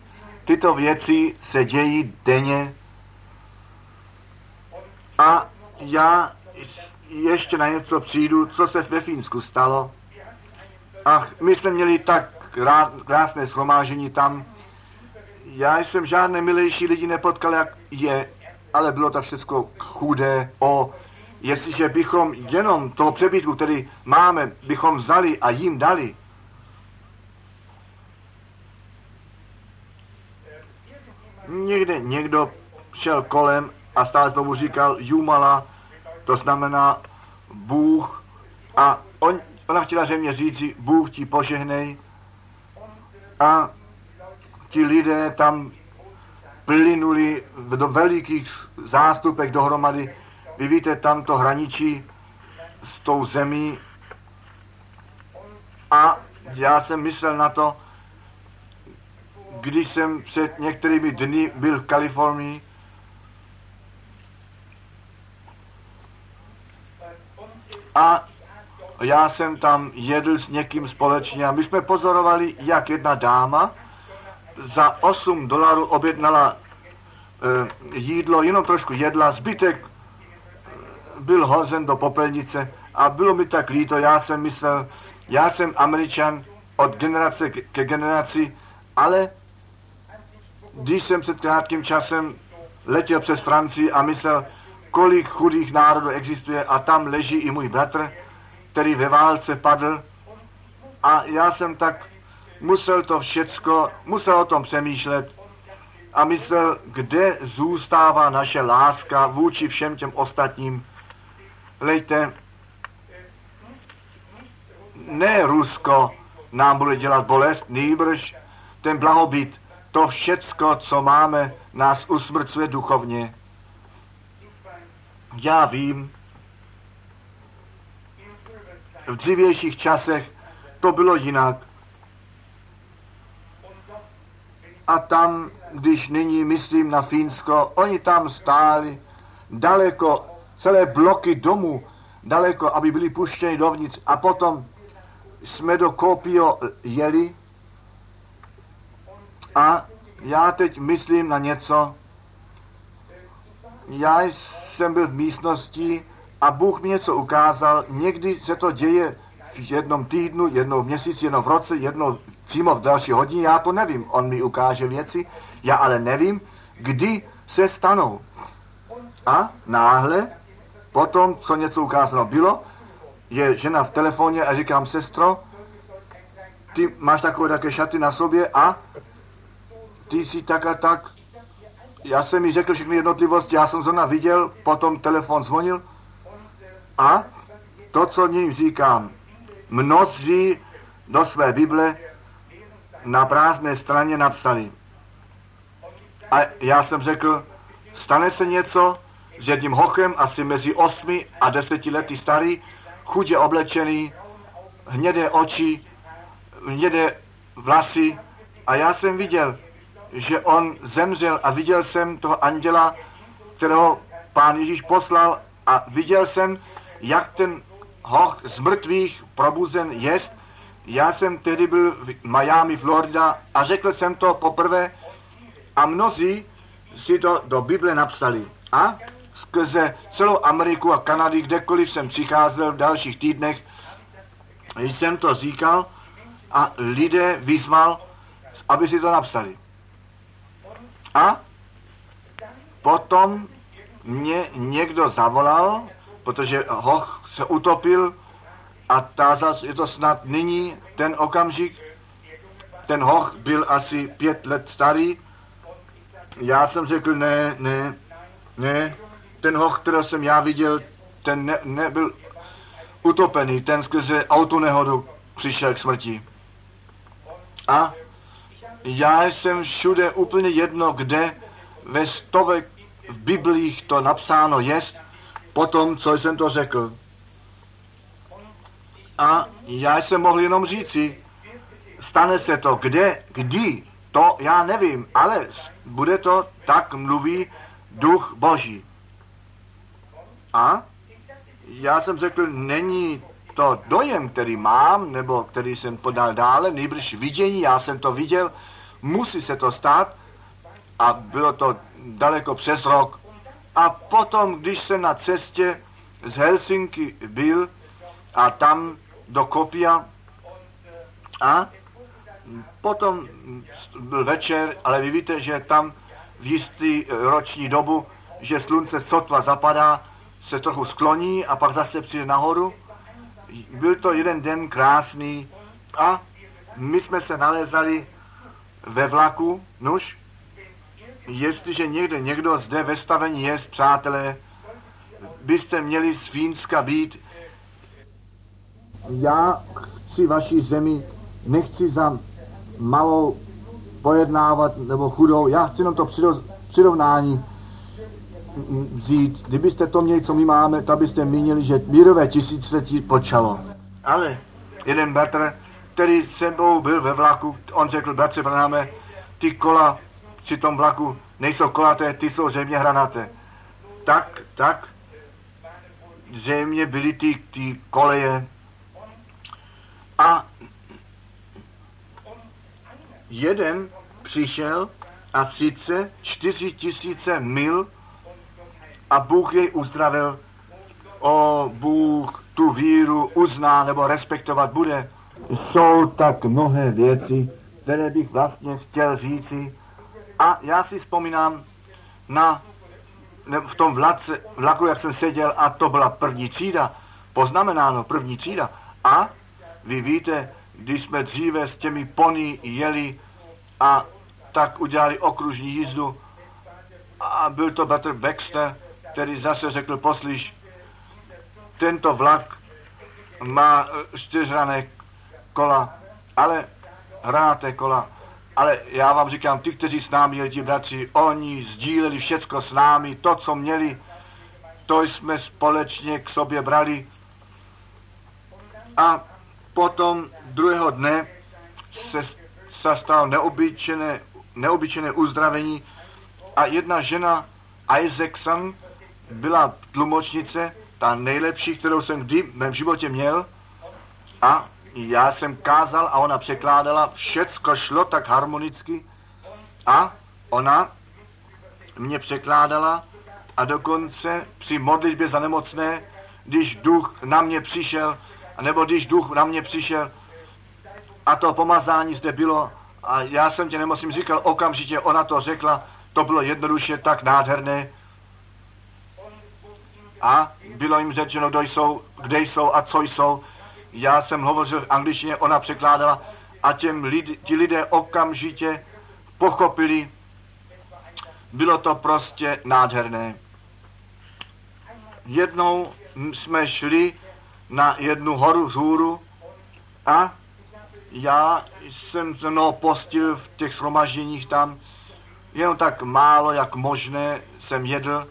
tyto věci se dějí denně a já ještě na něco přijdu, co se ve Fínsku stalo. Ach, my jsme měli tak krásné schromážení tam. Já jsem žádné milejší lidi nepotkal, jak je, ale bylo to všechno chudé. O, jestliže bychom jenom toho přebytku, který máme, bychom vzali a jim dali, někde někdo šel kolem a stále tomu říkal Jumala, to znamená Bůh a on, ona chtěla mě říct, Bůh ti požehnej a ti lidé tam plynuli do velikých zástupech dohromady. Vy víte, tam to hraničí s tou zemí a já jsem myslel na to, když jsem před některými dny byl v Kalifornii, a já jsem tam jedl s někým společně a my jsme pozorovali, jak jedna dáma za 8 dolarů objednala e, jídlo, jenom trošku jedla, zbytek byl hozen do popelnice a bylo mi tak líto, já jsem myslel, já jsem američan od generace ke generaci, ale když jsem před krátkým časem letěl přes Francii a myslel, kolik chudých národů existuje a tam leží i můj bratr, který ve válce padl a já jsem tak musel to všecko, musel o tom přemýšlet a myslel, kde zůstává naše láska vůči všem těm ostatním. Lejte, ne Rusko nám bude dělat bolest, nýbrž ten blahobyt, to všecko, co máme, nás usmrcuje duchovně. Já vím, v dřívějších časech to bylo jinak. A tam, když nyní myslím na Fínsko, oni tam stáli daleko, celé bloky domů, daleko, aby byli puštěni dovnitř. A potom jsme do Kopio jeli a já teď myslím na něco. Já jsem byl v místnosti a Bůh mi něco ukázal. Někdy se to děje v jednom týdnu, jednou v měsíci, jednou v roce, jednou přímo v další hodině. Já to nevím. On mi ukáže věci. Já ale nevím, kdy se stanou. A náhle, potom, co něco ukázalo bylo, je žena v telefoně a říkám, sestro, ty máš takové také šaty na sobě a ty jsi tak a tak. Já jsem mi řekl všechny jednotlivosti, já jsem zrovna viděl, potom telefon zvonil a to, co ním říkám, mnozí do své Bible na prázdné straně napsali. A já jsem řekl, stane se něco s jedním hochem asi mezi osmi a deseti lety starý, chudě oblečený, hnědé oči, hnědé vlasy a já jsem viděl, že on zemřel a viděl jsem toho anděla, kterého pán Ježíš poslal a viděl jsem, jak ten hoch z mrtvých probuzen jest. Já jsem tedy byl v Miami, Florida a řekl jsem to poprvé A mnozí si to do Bible napsali. A skrze celou Ameriku a Kanady, kdekoliv jsem přicházel v dalších týdnech, jsem to říkal a lidé vyzval, aby si to napsali. A potom mě někdo zavolal, protože hoch se utopil a tázal, je to snad nyní ten okamžik, ten hoch byl asi pět let starý. Já jsem řekl, ne, ne, ne, ten hoch, který jsem já viděl, ten ne, nebyl utopený, ten skrze autonehodu přišel k smrti. A já jsem všude úplně jedno, kde ve stovek v Biblích to napsáno jest, potom, co jsem to řekl. A já jsem mohl jenom říci, stane se to kde, kdy, to já nevím, ale bude to, tak mluví duch Boží. A já jsem řekl, není to dojem, který mám, nebo který jsem podal dále, nejbrž vidění, já jsem to viděl, musí se to stát a bylo to daleko přes rok. A potom, když jsem na cestě z Helsinky byl a tam do Kopia a potom byl večer, ale vy víte, že tam v jistý roční dobu, že slunce sotva zapadá, se trochu skloní a pak zase přijde nahoru. Byl to jeden den krásný a my jsme se nalézali ve vlaku, nuž, jestliže někde někdo zde ve stavení je, přátelé, byste měli z Fínska být. Já chci vaší zemi, nechci za malou pojednávat nebo chudou, já chci jenom to přirovnání vzít. Kdybyste to měli, co my máme, tak byste měli, že mírové tisíciletí počalo. Ale jeden bratr, který se mnou byl ve vlaku, on řekl, bratře ty kola při tom vlaku nejsou kolaté, ty jsou zřejmě hranaté. Tak, tak, zřejmě byly ty, ty koleje. A jeden přišel a sice čtyři tisíce mil a Bůh jej uzdravil. O, Bůh tu víru uzná nebo respektovat bude. Jsou tak mnohé věci, které bych vlastně chtěl říci. A já si vzpomínám na v tom vlace, vlaku, jak jsem seděl, a to byla první třída, poznamenáno první třída. A vy víte, když jsme dříve s těmi pony jeli a tak udělali okružní jízdu a byl to Bratr Baxter, který zase řekl, poslyš, tento vlak má eh, čtyřrané kola, ale hráté kola, ale já vám říkám, ty, kteří s námi jeli, bratři, oni sdíleli všecko s námi, to, co měli, to jsme společně k sobě brali. A potom druhého dne se, se stalo neobyčené, neobyčené uzdravení a jedna žena, Isaacson, byla tlumočnice, ta nejlepší, kterou jsem kdy v mém životě měl. A já jsem kázal a ona překládala, všecko šlo tak harmonicky. A ona mě překládala a dokonce při modlitbě za nemocné, když duch na mě přišel, nebo když duch na mě přišel a to pomazání zde bylo a já jsem tě nemocím říkal, okamžitě ona to řekla, to bylo jednoduše tak nádherné, a bylo jim řečeno, kdo jsou, kde jsou a co jsou. Já jsem hovořil v angličtině, ona překládala a těm lidi, ti lidé okamžitě pochopili, bylo to prostě nádherné. Jednou jsme šli na jednu horu z hůru a já jsem se mnou postil v těch shromažděních tam, jenom tak málo, jak možné jsem jedl.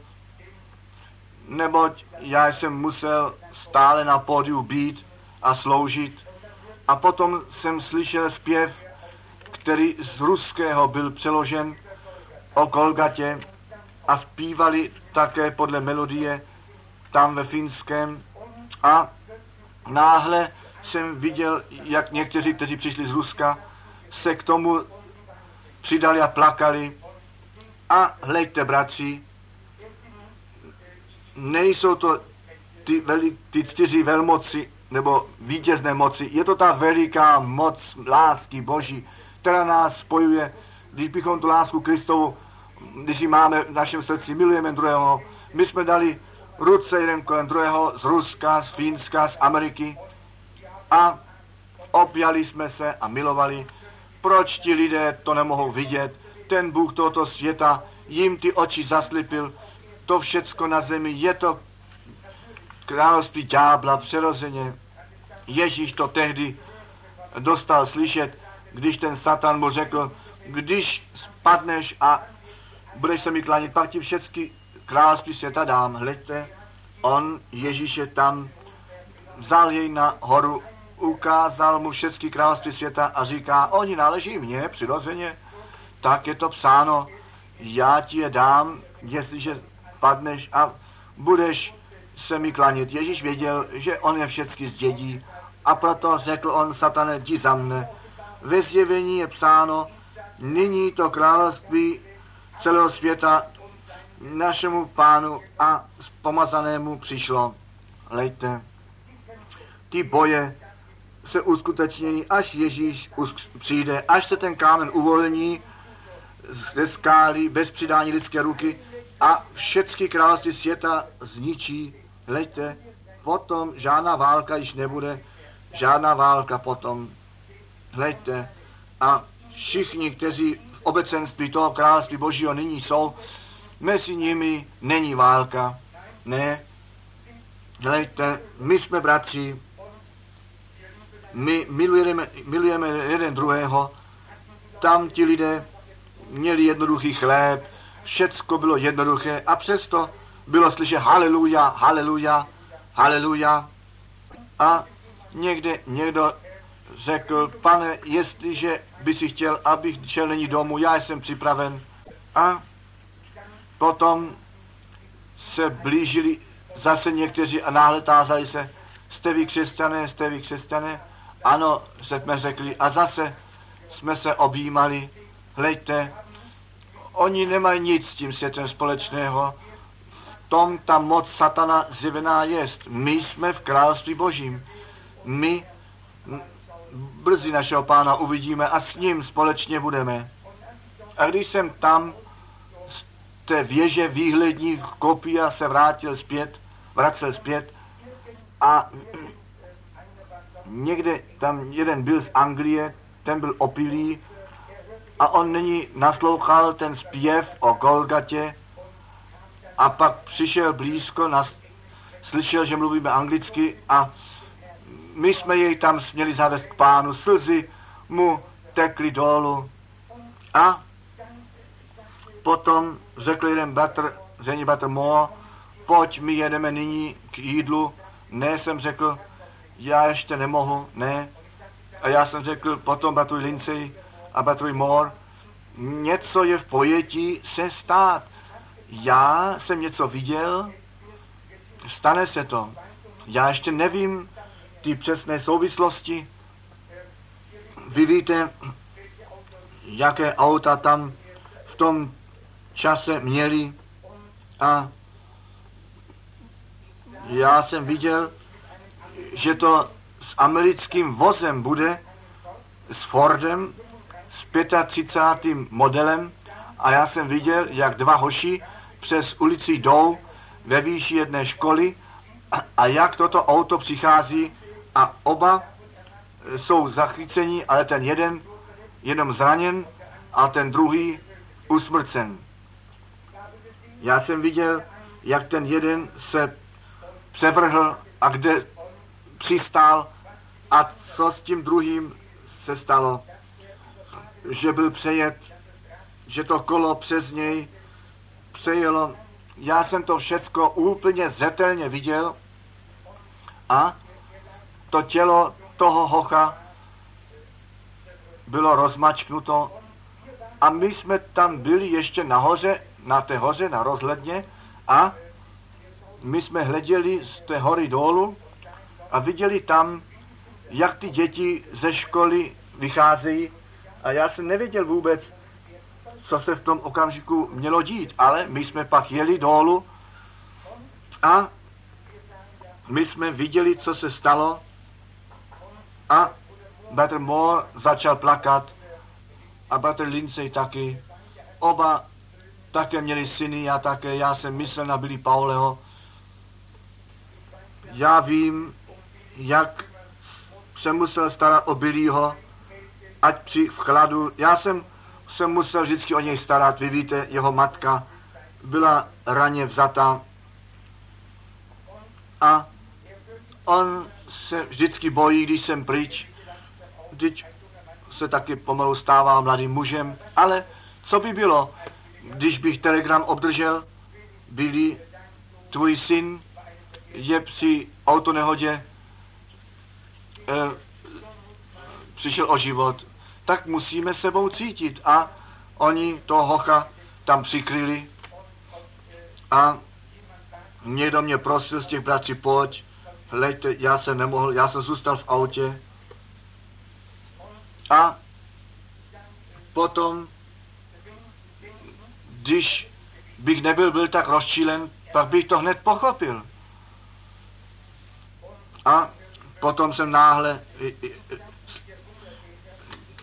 Neboť já jsem musel stále na pódiu být a sloužit. A potom jsem slyšel zpěv, který z ruského byl přeložen o Golgatě a zpívali také podle melodie tam ve finském. A náhle jsem viděl, jak někteří, kteří přišli z Ruska, se k tomu přidali a plakali A hleďte, bratři, nejsou to ty, veli, ty čtyři velmoci nebo vítězné moci. Je to ta veliká moc lásky Boží, která nás spojuje, když bychom tu lásku Kristovu, když ji máme v našem srdci, milujeme druhého. My jsme dali ruce jeden kolem druhého z Ruska, z Fínska, z Ameriky a objali jsme se a milovali. Proč ti lidé to nemohou vidět? Ten Bůh tohoto světa jim ty oči zaslipil. To všecko na zemi je to království ďábla přirozeně. Ježíš to tehdy dostal slyšet, když ten Satan mu řekl, když spadneš a budeš se mi klanit, pak ti všechny království světa dám. Hleďte, on, Ježíš je tam, vzal jej na horu, ukázal mu všechny království světa a říká, oni náleží mně přirozeně, tak je to psáno, já ti je dám, jestliže padneš a budeš se mi klanit. Ježíš věděl, že on je všechny zdědí a proto řekl on, satane, jdi za mne. Ve zjevení je psáno, nyní to království celého světa našemu pánu a pomazanému přišlo. Lejte, ty boje se uskuteční, až Ježíš přijde, až se ten kámen uvolní ze skály bez přidání lidské ruky a všechny království světa zničí. Hleďte, potom žádná válka již nebude, žádná válka potom. Hleďte, a všichni, kteří v obecenství toho království božího nyní jsou, mezi nimi není válka. Ne. Hleďte, my jsme bratři, my milujeme, milujeme jeden druhého, tam ti lidé měli jednoduchý chléb, všecko bylo jednoduché a přesto bylo slyšet haleluja, haleluja, haleluja. A někde někdo řekl, pane, jestliže by si chtěl, abych šel není domů, já jsem připraven. A potom se blížili zase někteří a náhle tázali se, jste vy křesťané, jste vy křesťané? Ano, jsme řekli a zase jsme se objímali, hleďte, oni nemají nic s tím světem společného, tom ta moc satana zjevená jest. My jsme v království božím. My brzy našeho pána uvidíme a s ním společně budeme. A když jsem tam z té věže výhlední kopia se vrátil zpět, vracel zpět a někde tam jeden byl z Anglie, ten byl opilý a on není naslouchal ten zpěv o Golgatě a pak přišel blízko, nas, slyšel, že mluvíme anglicky a my jsme jej tam směli zavést k pánu, slzy mu tekly dolů. A potom řekl jeden bratr, Zení bratr Mo, pojď, my jedeme nyní k jídlu. Ne, jsem řekl, já ještě nemohu, ne. A já jsem řekl potom bratru Lindsay a bratru Moore, něco je v pojetí se stát. Já jsem něco viděl, stane se to. Já ještě nevím, ty přesné souvislosti. Vy víte, jaké auta tam v tom čase měli a já jsem viděl, že to s americkým vozem bude, s Fordem, s 35. modelem a já jsem viděl, jak dva hoši přes ulici jdou ve výši jedné školy a, jak toto auto přichází a oba jsou zachyceni, ale ten jeden jenom zraněn a ten druhý usmrcen. Já jsem viděl, jak ten jeden se převrhl a kde přistál a co s tím druhým se stalo. Že byl přejet, že to kolo přes něj přejelo. Já jsem to všecko úplně zetelně viděl. A to tělo toho hocha bylo rozmačknuto. A my jsme tam byli ještě nahoře, na té hoře, na rozhledně. A my jsme hleděli z té hory dolů a viděli tam, jak ty děti ze školy vycházejí. A já jsem nevěděl vůbec, co se v tom okamžiku mělo dít, ale my jsme pak jeli dolů a my jsme viděli, co se stalo a Bratr Moore začal plakat a Bratr Lindsay taky. Oba také měli syny, já také, já jsem myslel na Billy Pauleho. Já vím, jak jsem musel starat o Billyho, ať při vkladu, já jsem se musel vždycky o něj starat, vy víte, jeho matka byla raně vzata a on se vždycky bojí, když jsem pryč, když se taky pomalu stává mladým mužem, ale co by bylo, když bych telegram obdržel, byli tvůj syn je při autonehodě e, přišel o život, tak musíme sebou cítit. A oni toho hocha tam přikryli a někdo mě prosil z těch bratří, pojď, hleďte, já jsem nemohl, já jsem zůstal v autě. A potom, když bych nebyl byl tak rozčílen, pak bych to hned pochopil. A potom jsem náhle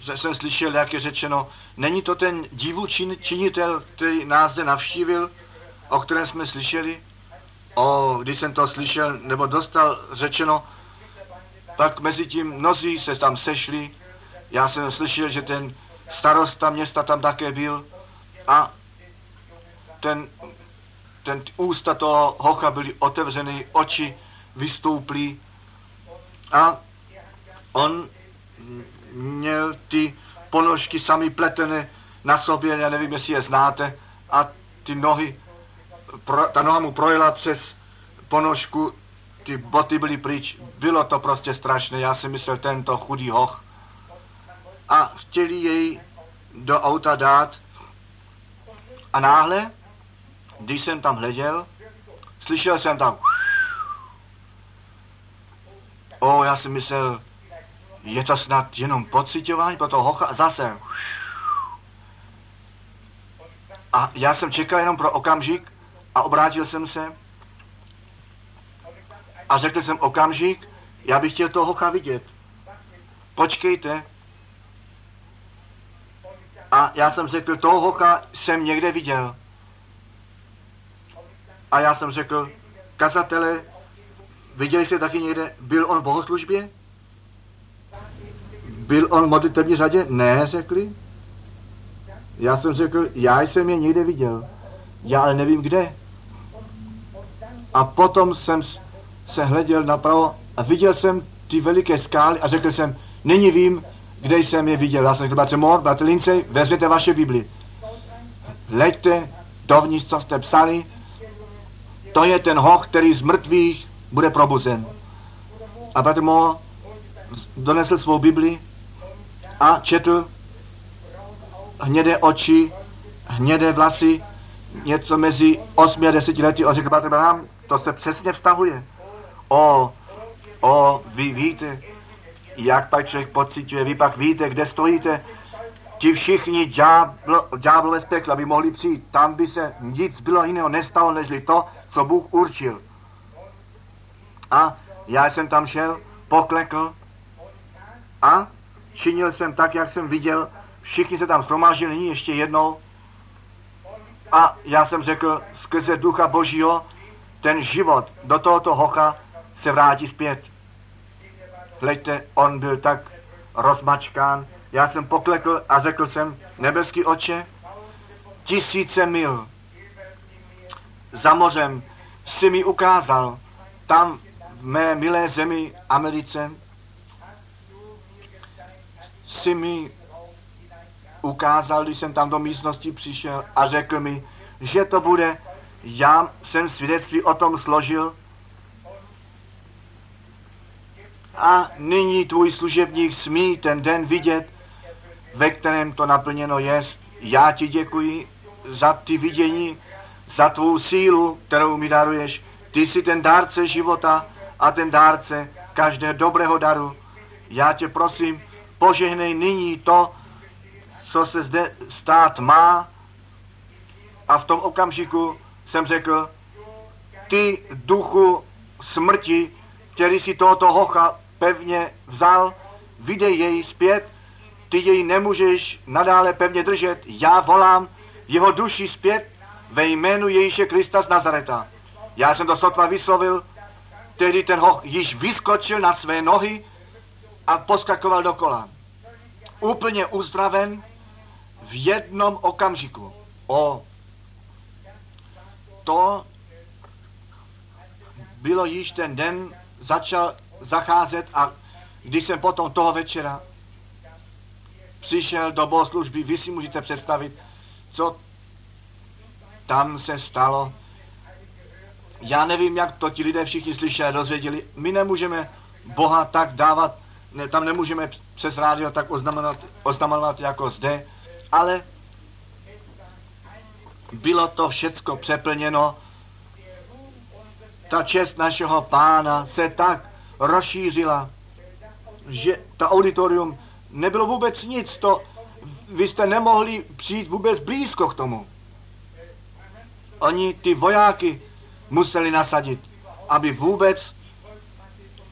jsem slyšel, jak je řečeno, není to ten divu čin, činitel, který nás zde navštívil, o kterém jsme slyšeli? O, když jsem to slyšel, nebo dostal řečeno, tak mezi tím mnozí se tam sešli. Já jsem slyšel, že ten starosta města tam také byl a ten, ten ústa toho hocha byly otevřeny, oči vystouplí a on měl ty ponožky sami pletené na sobě, já nevím, jestli je znáte, a ty nohy, pro, ta noha mu projela přes ponožku, ty boty byly pryč, bylo to prostě strašné, já si myslel tento chudý hoch. A chtěli jej do auta dát. A náhle, když jsem tam hleděl, slyšel jsem tam. O, já si myslel, je to snad jenom pocitování pro toho hocha a zase. A já jsem čekal jenom pro okamžik a obrátil jsem se a řekl jsem okamžik, já bych chtěl toho hocha vidět. Počkejte. A já jsem řekl, toho hocha jsem někde viděl. A já jsem řekl, kazatele, viděli jste taky někde, byl on v bohoslužbě? Byl on v modlitební řadě? Ne, řekli. Já jsem řekl, já jsem je někde viděl. Já ale nevím kde. A potom jsem se hleděl napravo a viděl jsem ty veliké skály a řekl jsem, nyní vím, kde jsem je viděl. Já jsem řekl, bratře Mor, bratře Lincej, vezměte vaše Bibli. Leďte dovnitř, co jste psali. To je ten hoch, který z mrtvých bude probuzen. A bratr Mor donesl svou Bibli a četl hnědé oči, hnědé vlasy, něco mezi 8 a 10 lety. On řekl, Bratr Branham, to se přesně vztahuje. O, o, vy víte, jak pak člověk pocituje, vy pak víte, kde stojíte. Ti všichni ďáblo, ďáblové z pekla by mohli přijít. Tam by se nic bylo jiného nestalo, než to, co Bůh určil. A já jsem tam šel, poklekl a činil jsem tak, jak jsem viděl, všichni se tam shromáždili nyní ještě jednou a já jsem řekl, skrze ducha božího, ten život do tohoto hocha se vrátí zpět. Hleďte, on byl tak rozmačkán. Já jsem poklekl a řekl jsem, nebeský oče, tisíce mil za mořem si mi ukázal, tam v mé milé zemi Americe, si mi ukázal, když jsem tam do místnosti přišel a řekl mi, že to bude, já jsem svědectví o tom složil a nyní tvůj služebník smí ten den vidět, ve kterém to naplněno je. Já ti děkuji za ty vidění, za tvou sílu, kterou mi daruješ. Ty jsi ten dárce života a ten dárce každého dobrého daru. Já tě prosím, požehnej nyní to, co se zde stát má A v tom okamžiku jsem řekl, ty duchu smrti, který si tohoto hocha pevně vzal, vydej jej zpět, ty jej nemůžeš nadále pevně držet, já volám jeho duši zpět ve jménu Ježíše Krista z Nazareta. Já jsem to sotva vyslovil, tehdy ten hoch již vyskočil na své nohy a poskakoval dokola. Úplně uzdraven v jednom okamžiku. O, to bylo již ten den, začal zacházet a když jsem potom toho večera přišel do bohoslužby, vy si můžete představit, co tam se stalo. Já nevím, jak to ti lidé všichni slyšeli, dozvěděli. My nemůžeme Boha tak dávat, ne, tam nemůžeme přes rádio tak oznamovat, oznamovat jako zde, ale bylo to všecko přeplněno. Ta čest našeho pána se tak rozšířila, že ta auditorium nebylo vůbec nic, to vy jste nemohli přijít vůbec blízko k tomu. Oni ty vojáky museli nasadit, aby vůbec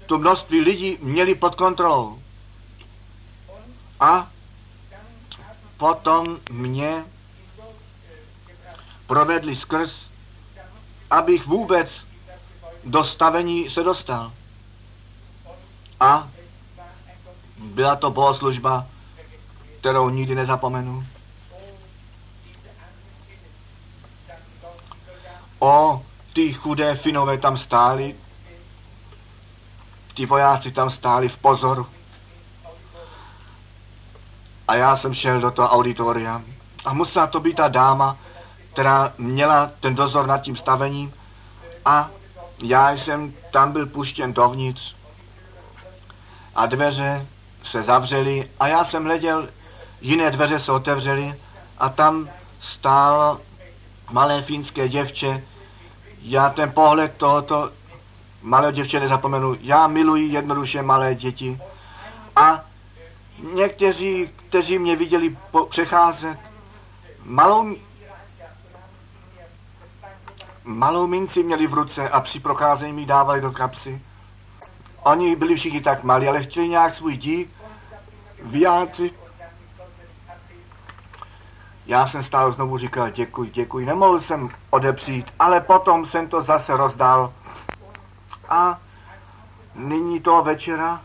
to množství lidí měli pod kontrolou. A potom mě provedli skrz, abych vůbec do stavení se dostal. A byla to bohoslužba, kterou nikdy nezapomenu. O, ty chudé Finové tam stáli, ti vojáci tam stáli v pozoru. A já jsem šel do toho auditoria a musela to být ta dáma, která měla ten dozor nad tím stavením a já jsem tam byl puštěn dovnitř a dveře se zavřely a já jsem hleděl, jiné dveře se otevřely a tam stál malé finské děvče. Já ten pohled tohoto malé děvče nezapomenu. Já miluji jednoduše malé děti. A někteří, kteří mě viděli po, přecházet, malou, malou minci měli v ruce a při procházení mi dávali do kapsy. Oni byli všichni tak malí, ale chtěli nějak svůj dík vyjádřit. Já jsem stále znovu říkal děkuji, děkuji. Nemohl jsem odepřít, ale potom jsem to zase rozdal. A nyní toho večera,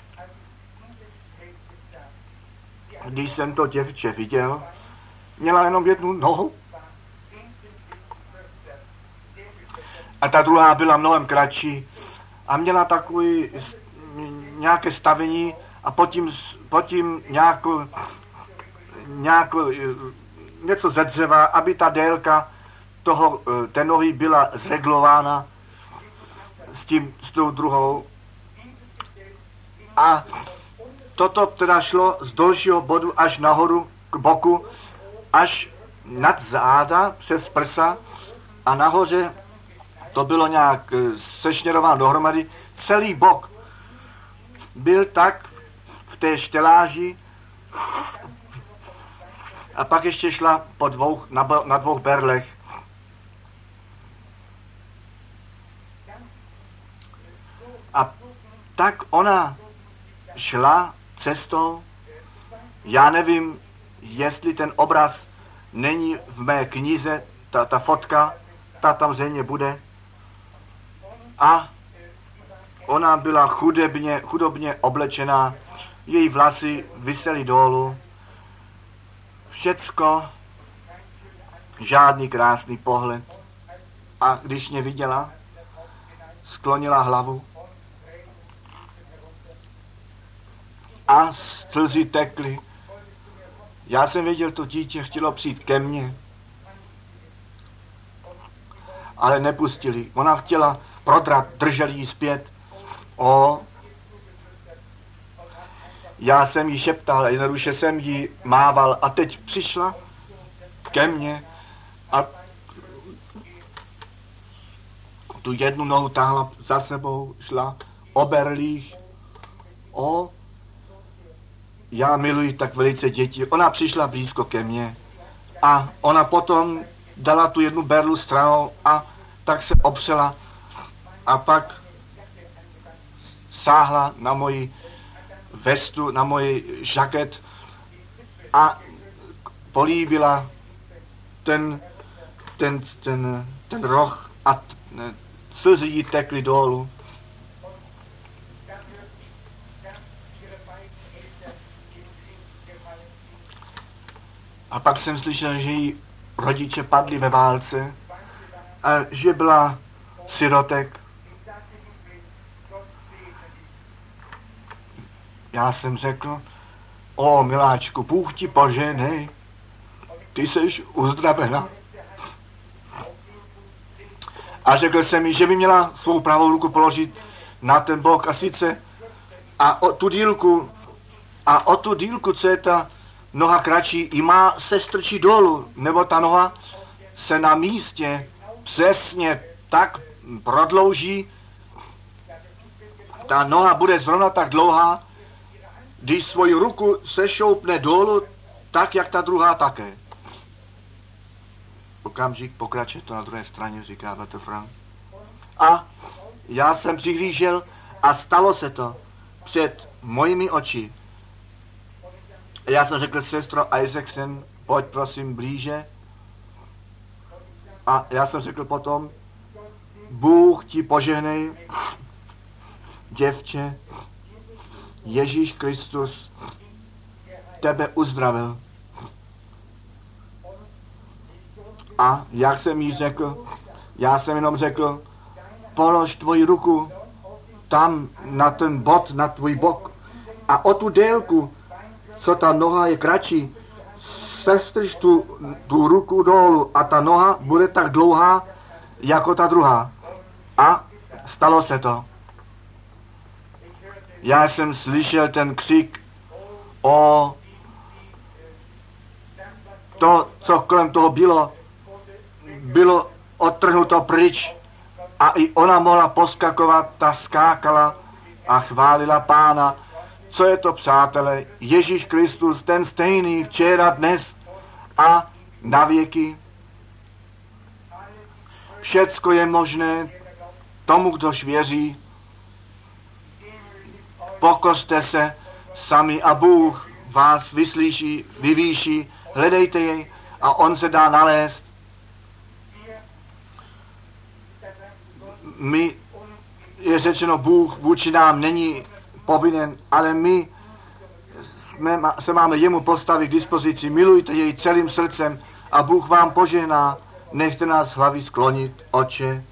když jsem to děvče viděl, měla jenom jednu nohu. A ta druhá byla mnohem kratší a měla takový nějaké stavení a potom, potom nějakou, nějakou, něco ze dřeva, aby ta délka toho, té nohy byla zreglována s, tím, s tou druhou. A toto teda šlo z dalšího bodu až nahoru k boku, až nad záda přes prsa a nahoře to bylo nějak sešněrováno dohromady, celý bok byl tak v té šteláži a pak ještě šla po dvou, na, na dvou berlech. A tak ona šla cestou, já nevím, jestli ten obraz není v mé knize, ta, ta fotka, ta tam zřejmě bude. A Ona byla chudebně, chudobně oblečená, její vlasy vysely dolů. Všecko, žádný krásný pohled. A když mě viděla, sklonila hlavu a slzy tekly. Já jsem věděl, to dítě chtělo přijít ke mně, ale nepustili. Ona chtěla prodrat, drželi ji zpět. O, já jsem jí šeptal, jednoduše jsem jí mával a teď přišla ke mně a tu jednu nohu táhla za sebou, šla o berlích. O, já miluji tak velice děti. Ona přišla blízko ke mně a ona potom dala tu jednu berlu stranou a tak se opřela a pak sáhla na moji vestu, na můj žaket a políbila ten, ten, ten, ten roh a slzy jí tekly dolů. A pak jsem slyšel, že jí rodiče padli ve válce a že byla sirotek. Já jsem řekl, o miláčku, Bůh ti poženej, ty jsi uzdravena. A řekl jsem mi, že by měla svou pravou ruku položit na ten bok a sice a o tu dílku a o tu dílku, co je ta noha kratší, i má se strčí dolů, nebo ta noha se na místě přesně tak prodlouží, ta noha bude zrovna tak dlouhá, když svoji ruku sešoupne dolů, tak jak ta druhá také. Okamžik pokračuje to na druhé straně, říká Bratr Frank. A já jsem přihlížel a stalo se to před mojimi oči. Já jsem řekl, sestro Isaacson, pojď prosím blíže. A já jsem řekl potom, Bůh ti požehnej, děvče, Ježíš Kristus tebe uzdravil. A jak jsem jí řekl, já jsem jenom řekl, polož tvoji ruku tam na ten bod, na tvůj bok a o tu délku, co ta noha je kratší, sestrž tu, tu ruku dolů a ta noha bude tak dlouhá, jako ta druhá. A stalo se to. Já jsem slyšel ten křik o to, co kolem toho bylo, bylo odtrhnuto pryč a i ona mohla poskakovat, ta skákala a chválila pána. Co je to, přátelé? Ježíš Kristus, ten stejný včera, dnes a na věky. Všecko je možné tomu, kdož věří. Pokořte se sami a Bůh vás vyslyší, vyvýší, hledejte jej a on se dá nalézt. My, je řečeno, Bůh vůči nám není povinen, ale my jsme, se máme jemu postavit k dispozici. Milujte jej celým srdcem a Bůh vám požehná. Nechte nás hlavy sklonit, oče.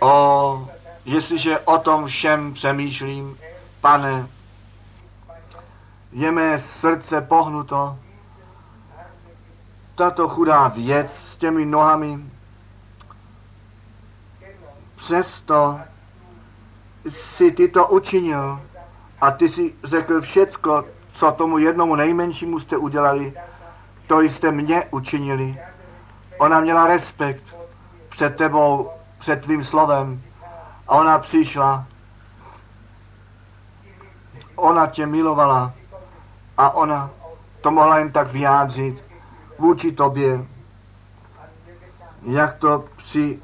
O, jestliže o tom všem přemýšlím, pane, je mé srdce pohnuto, tato chudá věc s těmi nohami, přesto si ty to učinil a ty si řekl všecko, co tomu jednomu nejmenšímu jste udělali, to jste mě učinili. Ona měla respekt před tebou, před tvým slovem a ona přišla. Ona tě milovala a ona to mohla jen tak vyjádřit vůči tobě, jak to při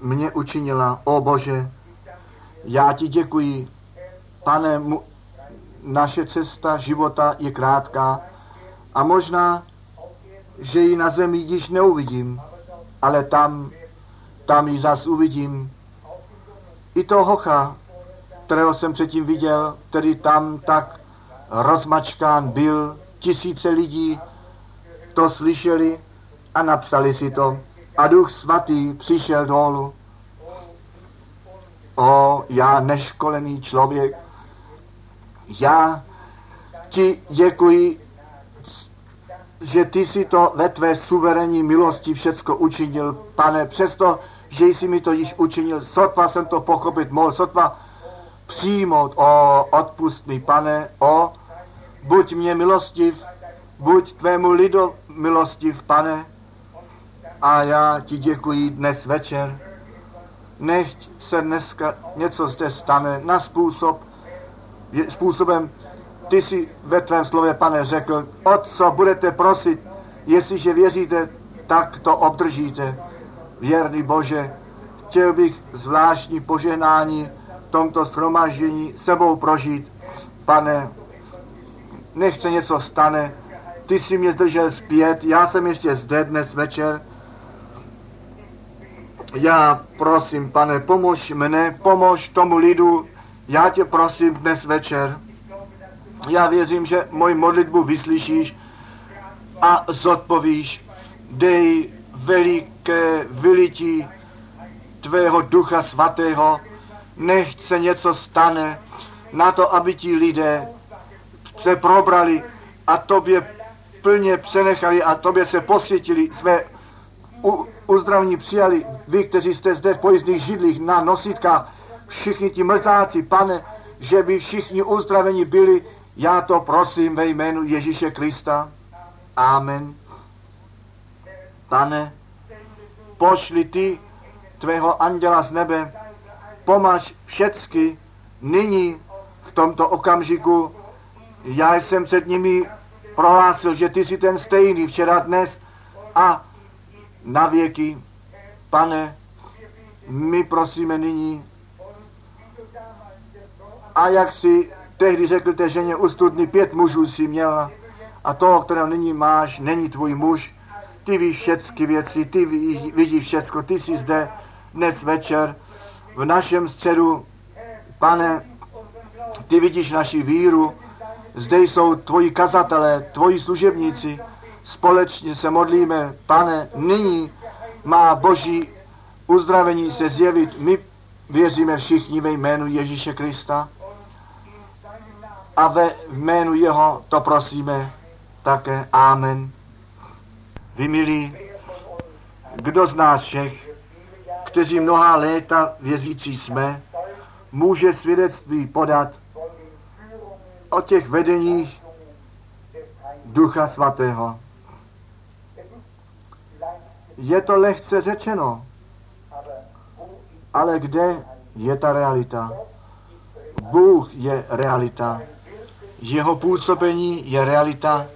mě učinila. O Bože, já ti děkuji, pane, mu, naše cesta života je krátká a možná, že ji na zemi již neuvidím, ale tam, tam ji zas uvidím. I to hocha, kterého jsem předtím viděl, který tam tak rozmačkán byl, tisíce lidí to slyšeli a napsali si to. A duch svatý přišel dolů. O, já neškolený člověk, já ti děkuji, že ty si to ve tvé suverénní milosti všecko učinil, pane, přesto, že jsi mi to již učinil, sotva jsem to pochopit mohl, sotva přijmout, o, odpust mi, pane, o, buď mě milostiv, buď tvému lidu milostiv, pane, a já ti děkuji dnes večer. Nechť se dneska něco zde stane na způsob, způsobem, ty si ve tvém slově, pane, řekl, o co budete prosit, jestliže věříte, tak to obdržíte. Věrný Bože, chtěl bych zvláštní požehnání v tomto shromaždění sebou prožít. Pane, nechce něco stane, ty jsi mě zdržel zpět, já jsem ještě zde dnes večer. Já prosím, pane, pomož mne, pomož tomu lidu, já tě prosím dnes večer. Já věřím, že moji modlitbu vyslyšíš a zodpovíš. Dej veliké vylití tvého ducha svatého, nech se něco stane na to, aby ti lidé se probrali a tobě plně přenechali a tobě se posvětili, své u, uzdravní přijali, vy, kteří jste zde v pojízdných židlích na nositkách, všichni ti mrzáci, pane, že by všichni uzdraveni byli, já to prosím ve jménu Ježíše Krista. Amen. Pane, pošli ty tvého anděla z nebe, pomaž všecky nyní v tomto okamžiku. Já jsem před nimi prohlásil, že ty jsi ten stejný včera, dnes a na věky. Pane, my prosíme nyní, a jak si tehdy řekl té ženě u studny, pět mužů si měla a toho, kterého nyní máš, není tvůj muž. Ty víš všechny věci, ty vidíš všechno, ty jsi zde dnes večer v našem středu. Pane, ty vidíš naši víru, zde jsou tvoji kazatelé, tvoji služebníci, společně se modlíme, pane, nyní má Boží uzdravení se zjevit. My věříme všichni ve jménu Ježíše Krista a ve jménu Jeho to prosíme také. Amen. Vy milí, kdo z nás všech, kteří mnoha léta věřící jsme, může svědectví podat o těch vedeních Ducha Svatého. Je to lehce řečeno, ale kde je ta realita? Bůh je realita. Jeho působení je realita.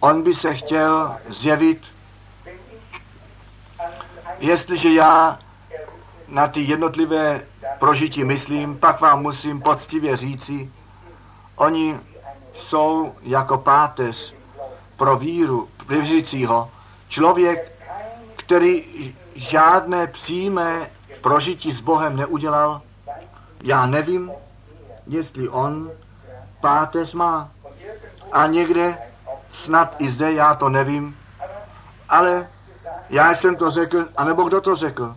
On by se chtěl zjevit. Jestliže já na ty jednotlivé prožití myslím, pak vám musím poctivě říci, oni jsou jako páteř pro víru věřícího. Člověk, který žádné přímé prožití s Bohem neudělal, já nevím, jestli on páteř má. A někde, snad i zde, já to nevím, ale já jsem to řekl, anebo kdo to řekl,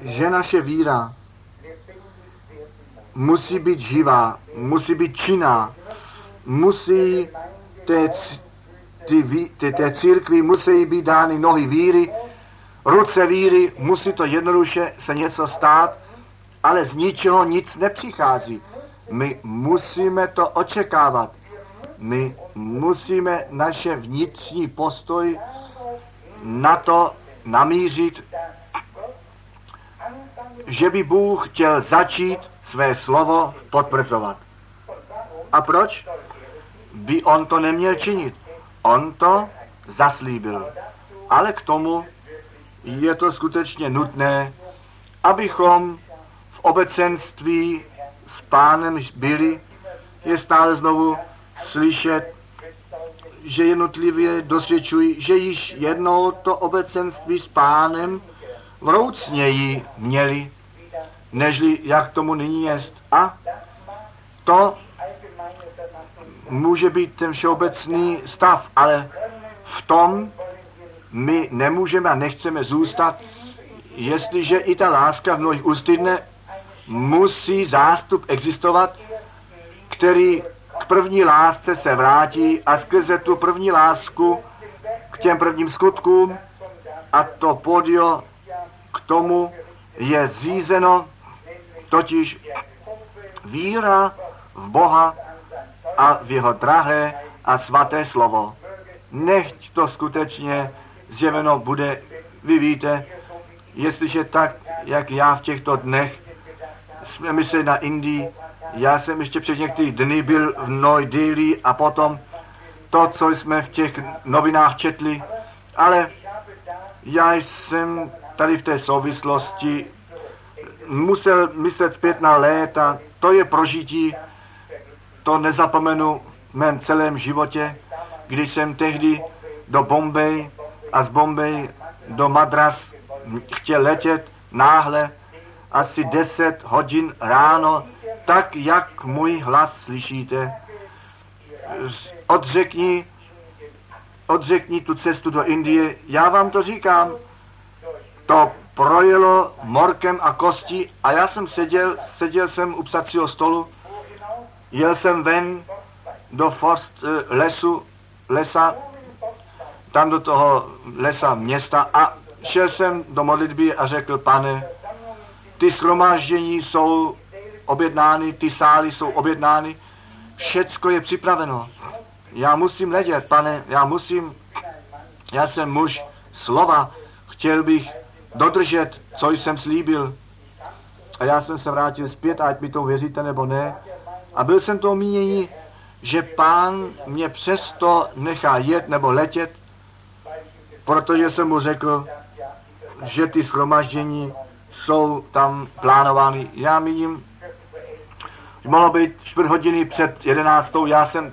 že naše víra musí být živá, musí být činná, musí té, ty, ty, té církvi musí být dány nohy víry, ruce víry, musí to jednoduše se něco stát, ale z ničeho nic nepřichází. My musíme to očekávat. My musíme naše vnitřní postoj na to namířit, že by Bůh chtěl začít své slovo potvrzovat. A proč by on to neměl činit? On to zaslíbil. Ale k tomu je to skutečně nutné, abychom v obecenství s pánem byli, je stále znovu slyšet, že jednotlivě dosvědčují, že již jednou to obecenství s pánem vroucněji měli, nežli jak tomu nyní jest. A to může být ten všeobecný stav, ale v tom my nemůžeme a nechceme zůstat, jestliže i ta láska v mnohých ustydne, musí zástup existovat, který k první lásce se vrátí a skrze tu první lásku k těm prvním skutkům a to podio k tomu je zřízeno, totiž víra v Boha a v jeho drahé a svaté slovo. Nechť to skutečně zjeveno bude, vy víte, jestliže tak, jak já v těchto dnech jsme mysleli na Indii, já jsem ještě před některých dny byl v Noj Delhi a potom to, co jsme v těch novinách četli, ale Já jsem tady v té souvislosti musel myslet zpět na léta. To je prožití, to nezapomenu v mém celém životě, když jsem tehdy do Bombay a z Bombay do Madras chtěl letět náhle asi 10 hodin ráno, tak jak můj hlas slyšíte. Odřekni, odřekni tu cestu do Indie. Já vám to říkám. To projelo morkem a kostí a já jsem seděl, seděl jsem u psacího stolu, jel jsem ven do forst eh, lesu, lesa, tam do toho lesa města a šel jsem do modlitby a řekl, pane, ty shromáždění jsou objednány, ty sály jsou objednány, všecko je připraveno. Já musím ledět, pane, já musím, já jsem muž slova, chtěl bych dodržet, co jsem slíbil. A já jsem se vrátil zpět, ať mi to věříte nebo ne. A byl jsem to mínění, že pán mě přesto nechá jet nebo letět, protože jsem mu řekl, že ty schromaždění jsou tam plánovány. Já míním, mohlo být čtvrt hodiny před jedenáctou, já jsem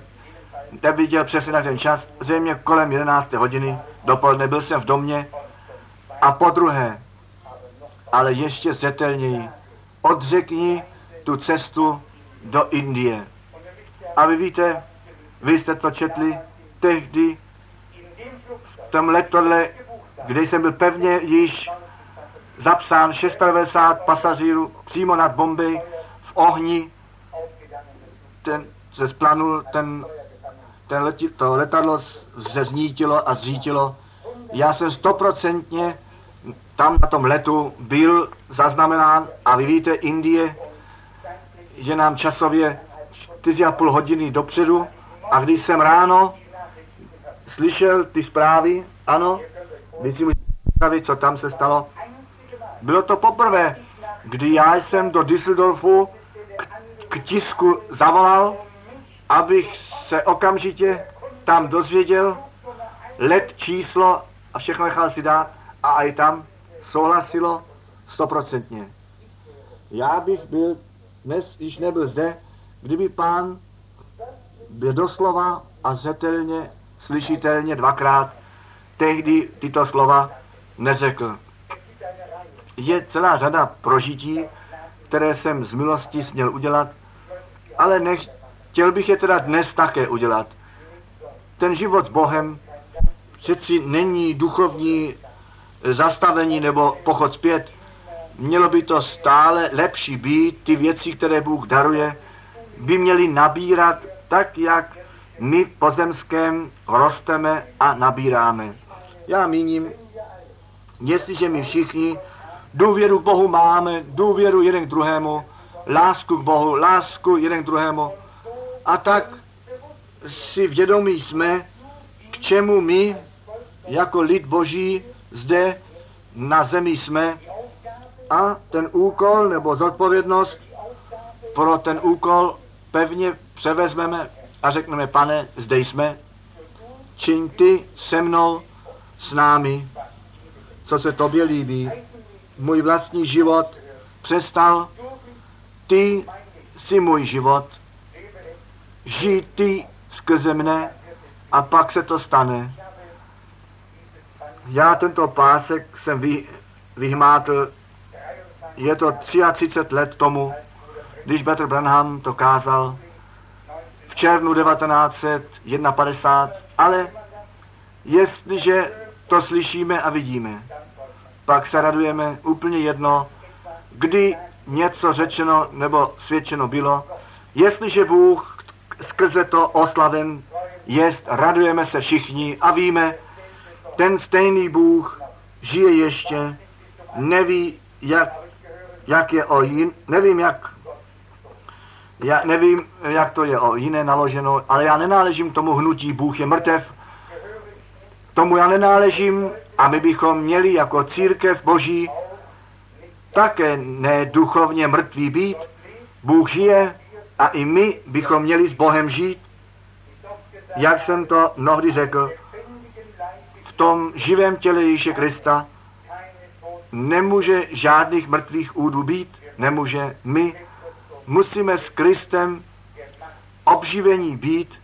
neviděl přesně na ten čas, zřejmě kolem jedenácté hodiny dopoledne byl jsem v domě a po druhé, ale ještě zetelněji, odřekni tu cestu do Indie. A vy víte, vy jste to četli tehdy v tom letadle, kde jsem byl pevně již zapsán 650 pasažírů přímo nad Bombay v ohni. Ten se splanul, ten, ten leti, to letadlo se znítilo a zřítilo. Já jsem stoprocentně tam na tom letu byl zaznamenán a vy víte, Indie je nám časově 4,5 hodiny dopředu a když jsem ráno slyšel ty zprávy, ano, vy si můžete co tam se stalo, bylo to poprvé, kdy já jsem do Düsseldorfu k, k tisku zavolal, abych se okamžitě tam dozvěděl let, číslo a všechno nechal si dát a i tam souhlasilo stoprocentně. Já bych byl dnes, již nebyl zde, kdyby pán byl doslova a zřetelně, slyšitelně dvakrát tehdy tyto slova neřekl je celá řada prožití, které jsem z milosti směl udělat, ale nech, chtěl bych je teda dnes také udělat. Ten život s Bohem přeci není duchovní zastavení nebo pochod zpět. Mělo by to stále lepší být, ty věci, které Bůh daruje, by měly nabírat tak, jak my pozemském rosteme a nabíráme. Já míním, jestliže my všichni Důvěru k Bohu máme, důvěru jeden k druhému, lásku k Bohu, lásku jeden k druhému. A tak si vědomí jsme, k čemu my, jako lid Boží, zde na zemi jsme a ten úkol nebo zodpovědnost pro ten úkol pevně převezmeme a řekneme, pane, zde jsme, čiň ty se mnou s námi, co se tobě líbí? Můj vlastní život přestal, ty si můj život, žij ty skrze mne a pak se to stane. Já tento pásek jsem vy, vyhmátl, je to 33 let tomu, když Petr Branham to kázal v červnu 1951, ale jestliže to slyšíme a vidíme, pak se radujeme úplně jedno, kdy něco řečeno nebo svědčeno bylo. Jestliže Bůh skrze to oslaven jest, radujeme se všichni a víme, ten stejný Bůh žije ještě, neví, jak, jak je o jin, nevím, jak, já nevím, jak to je o jiné naloženo, ale já nenáležím tomu hnutí, Bůh je mrtev, tomu já nenáležím a my bychom měli jako církev Boží také neduchovně mrtví být. Bůh žije a i my bychom měli s Bohem žít. Jak jsem to mnohdy řekl, v tom živém těle Ježíše Krista nemůže žádných mrtvých údů být, nemůže. My musíme s Kristem obživení být,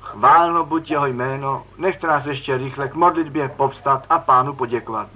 chválno buď jeho jméno, nechte nás ještě rychle k modlitbě povstat a pánu poděkovat.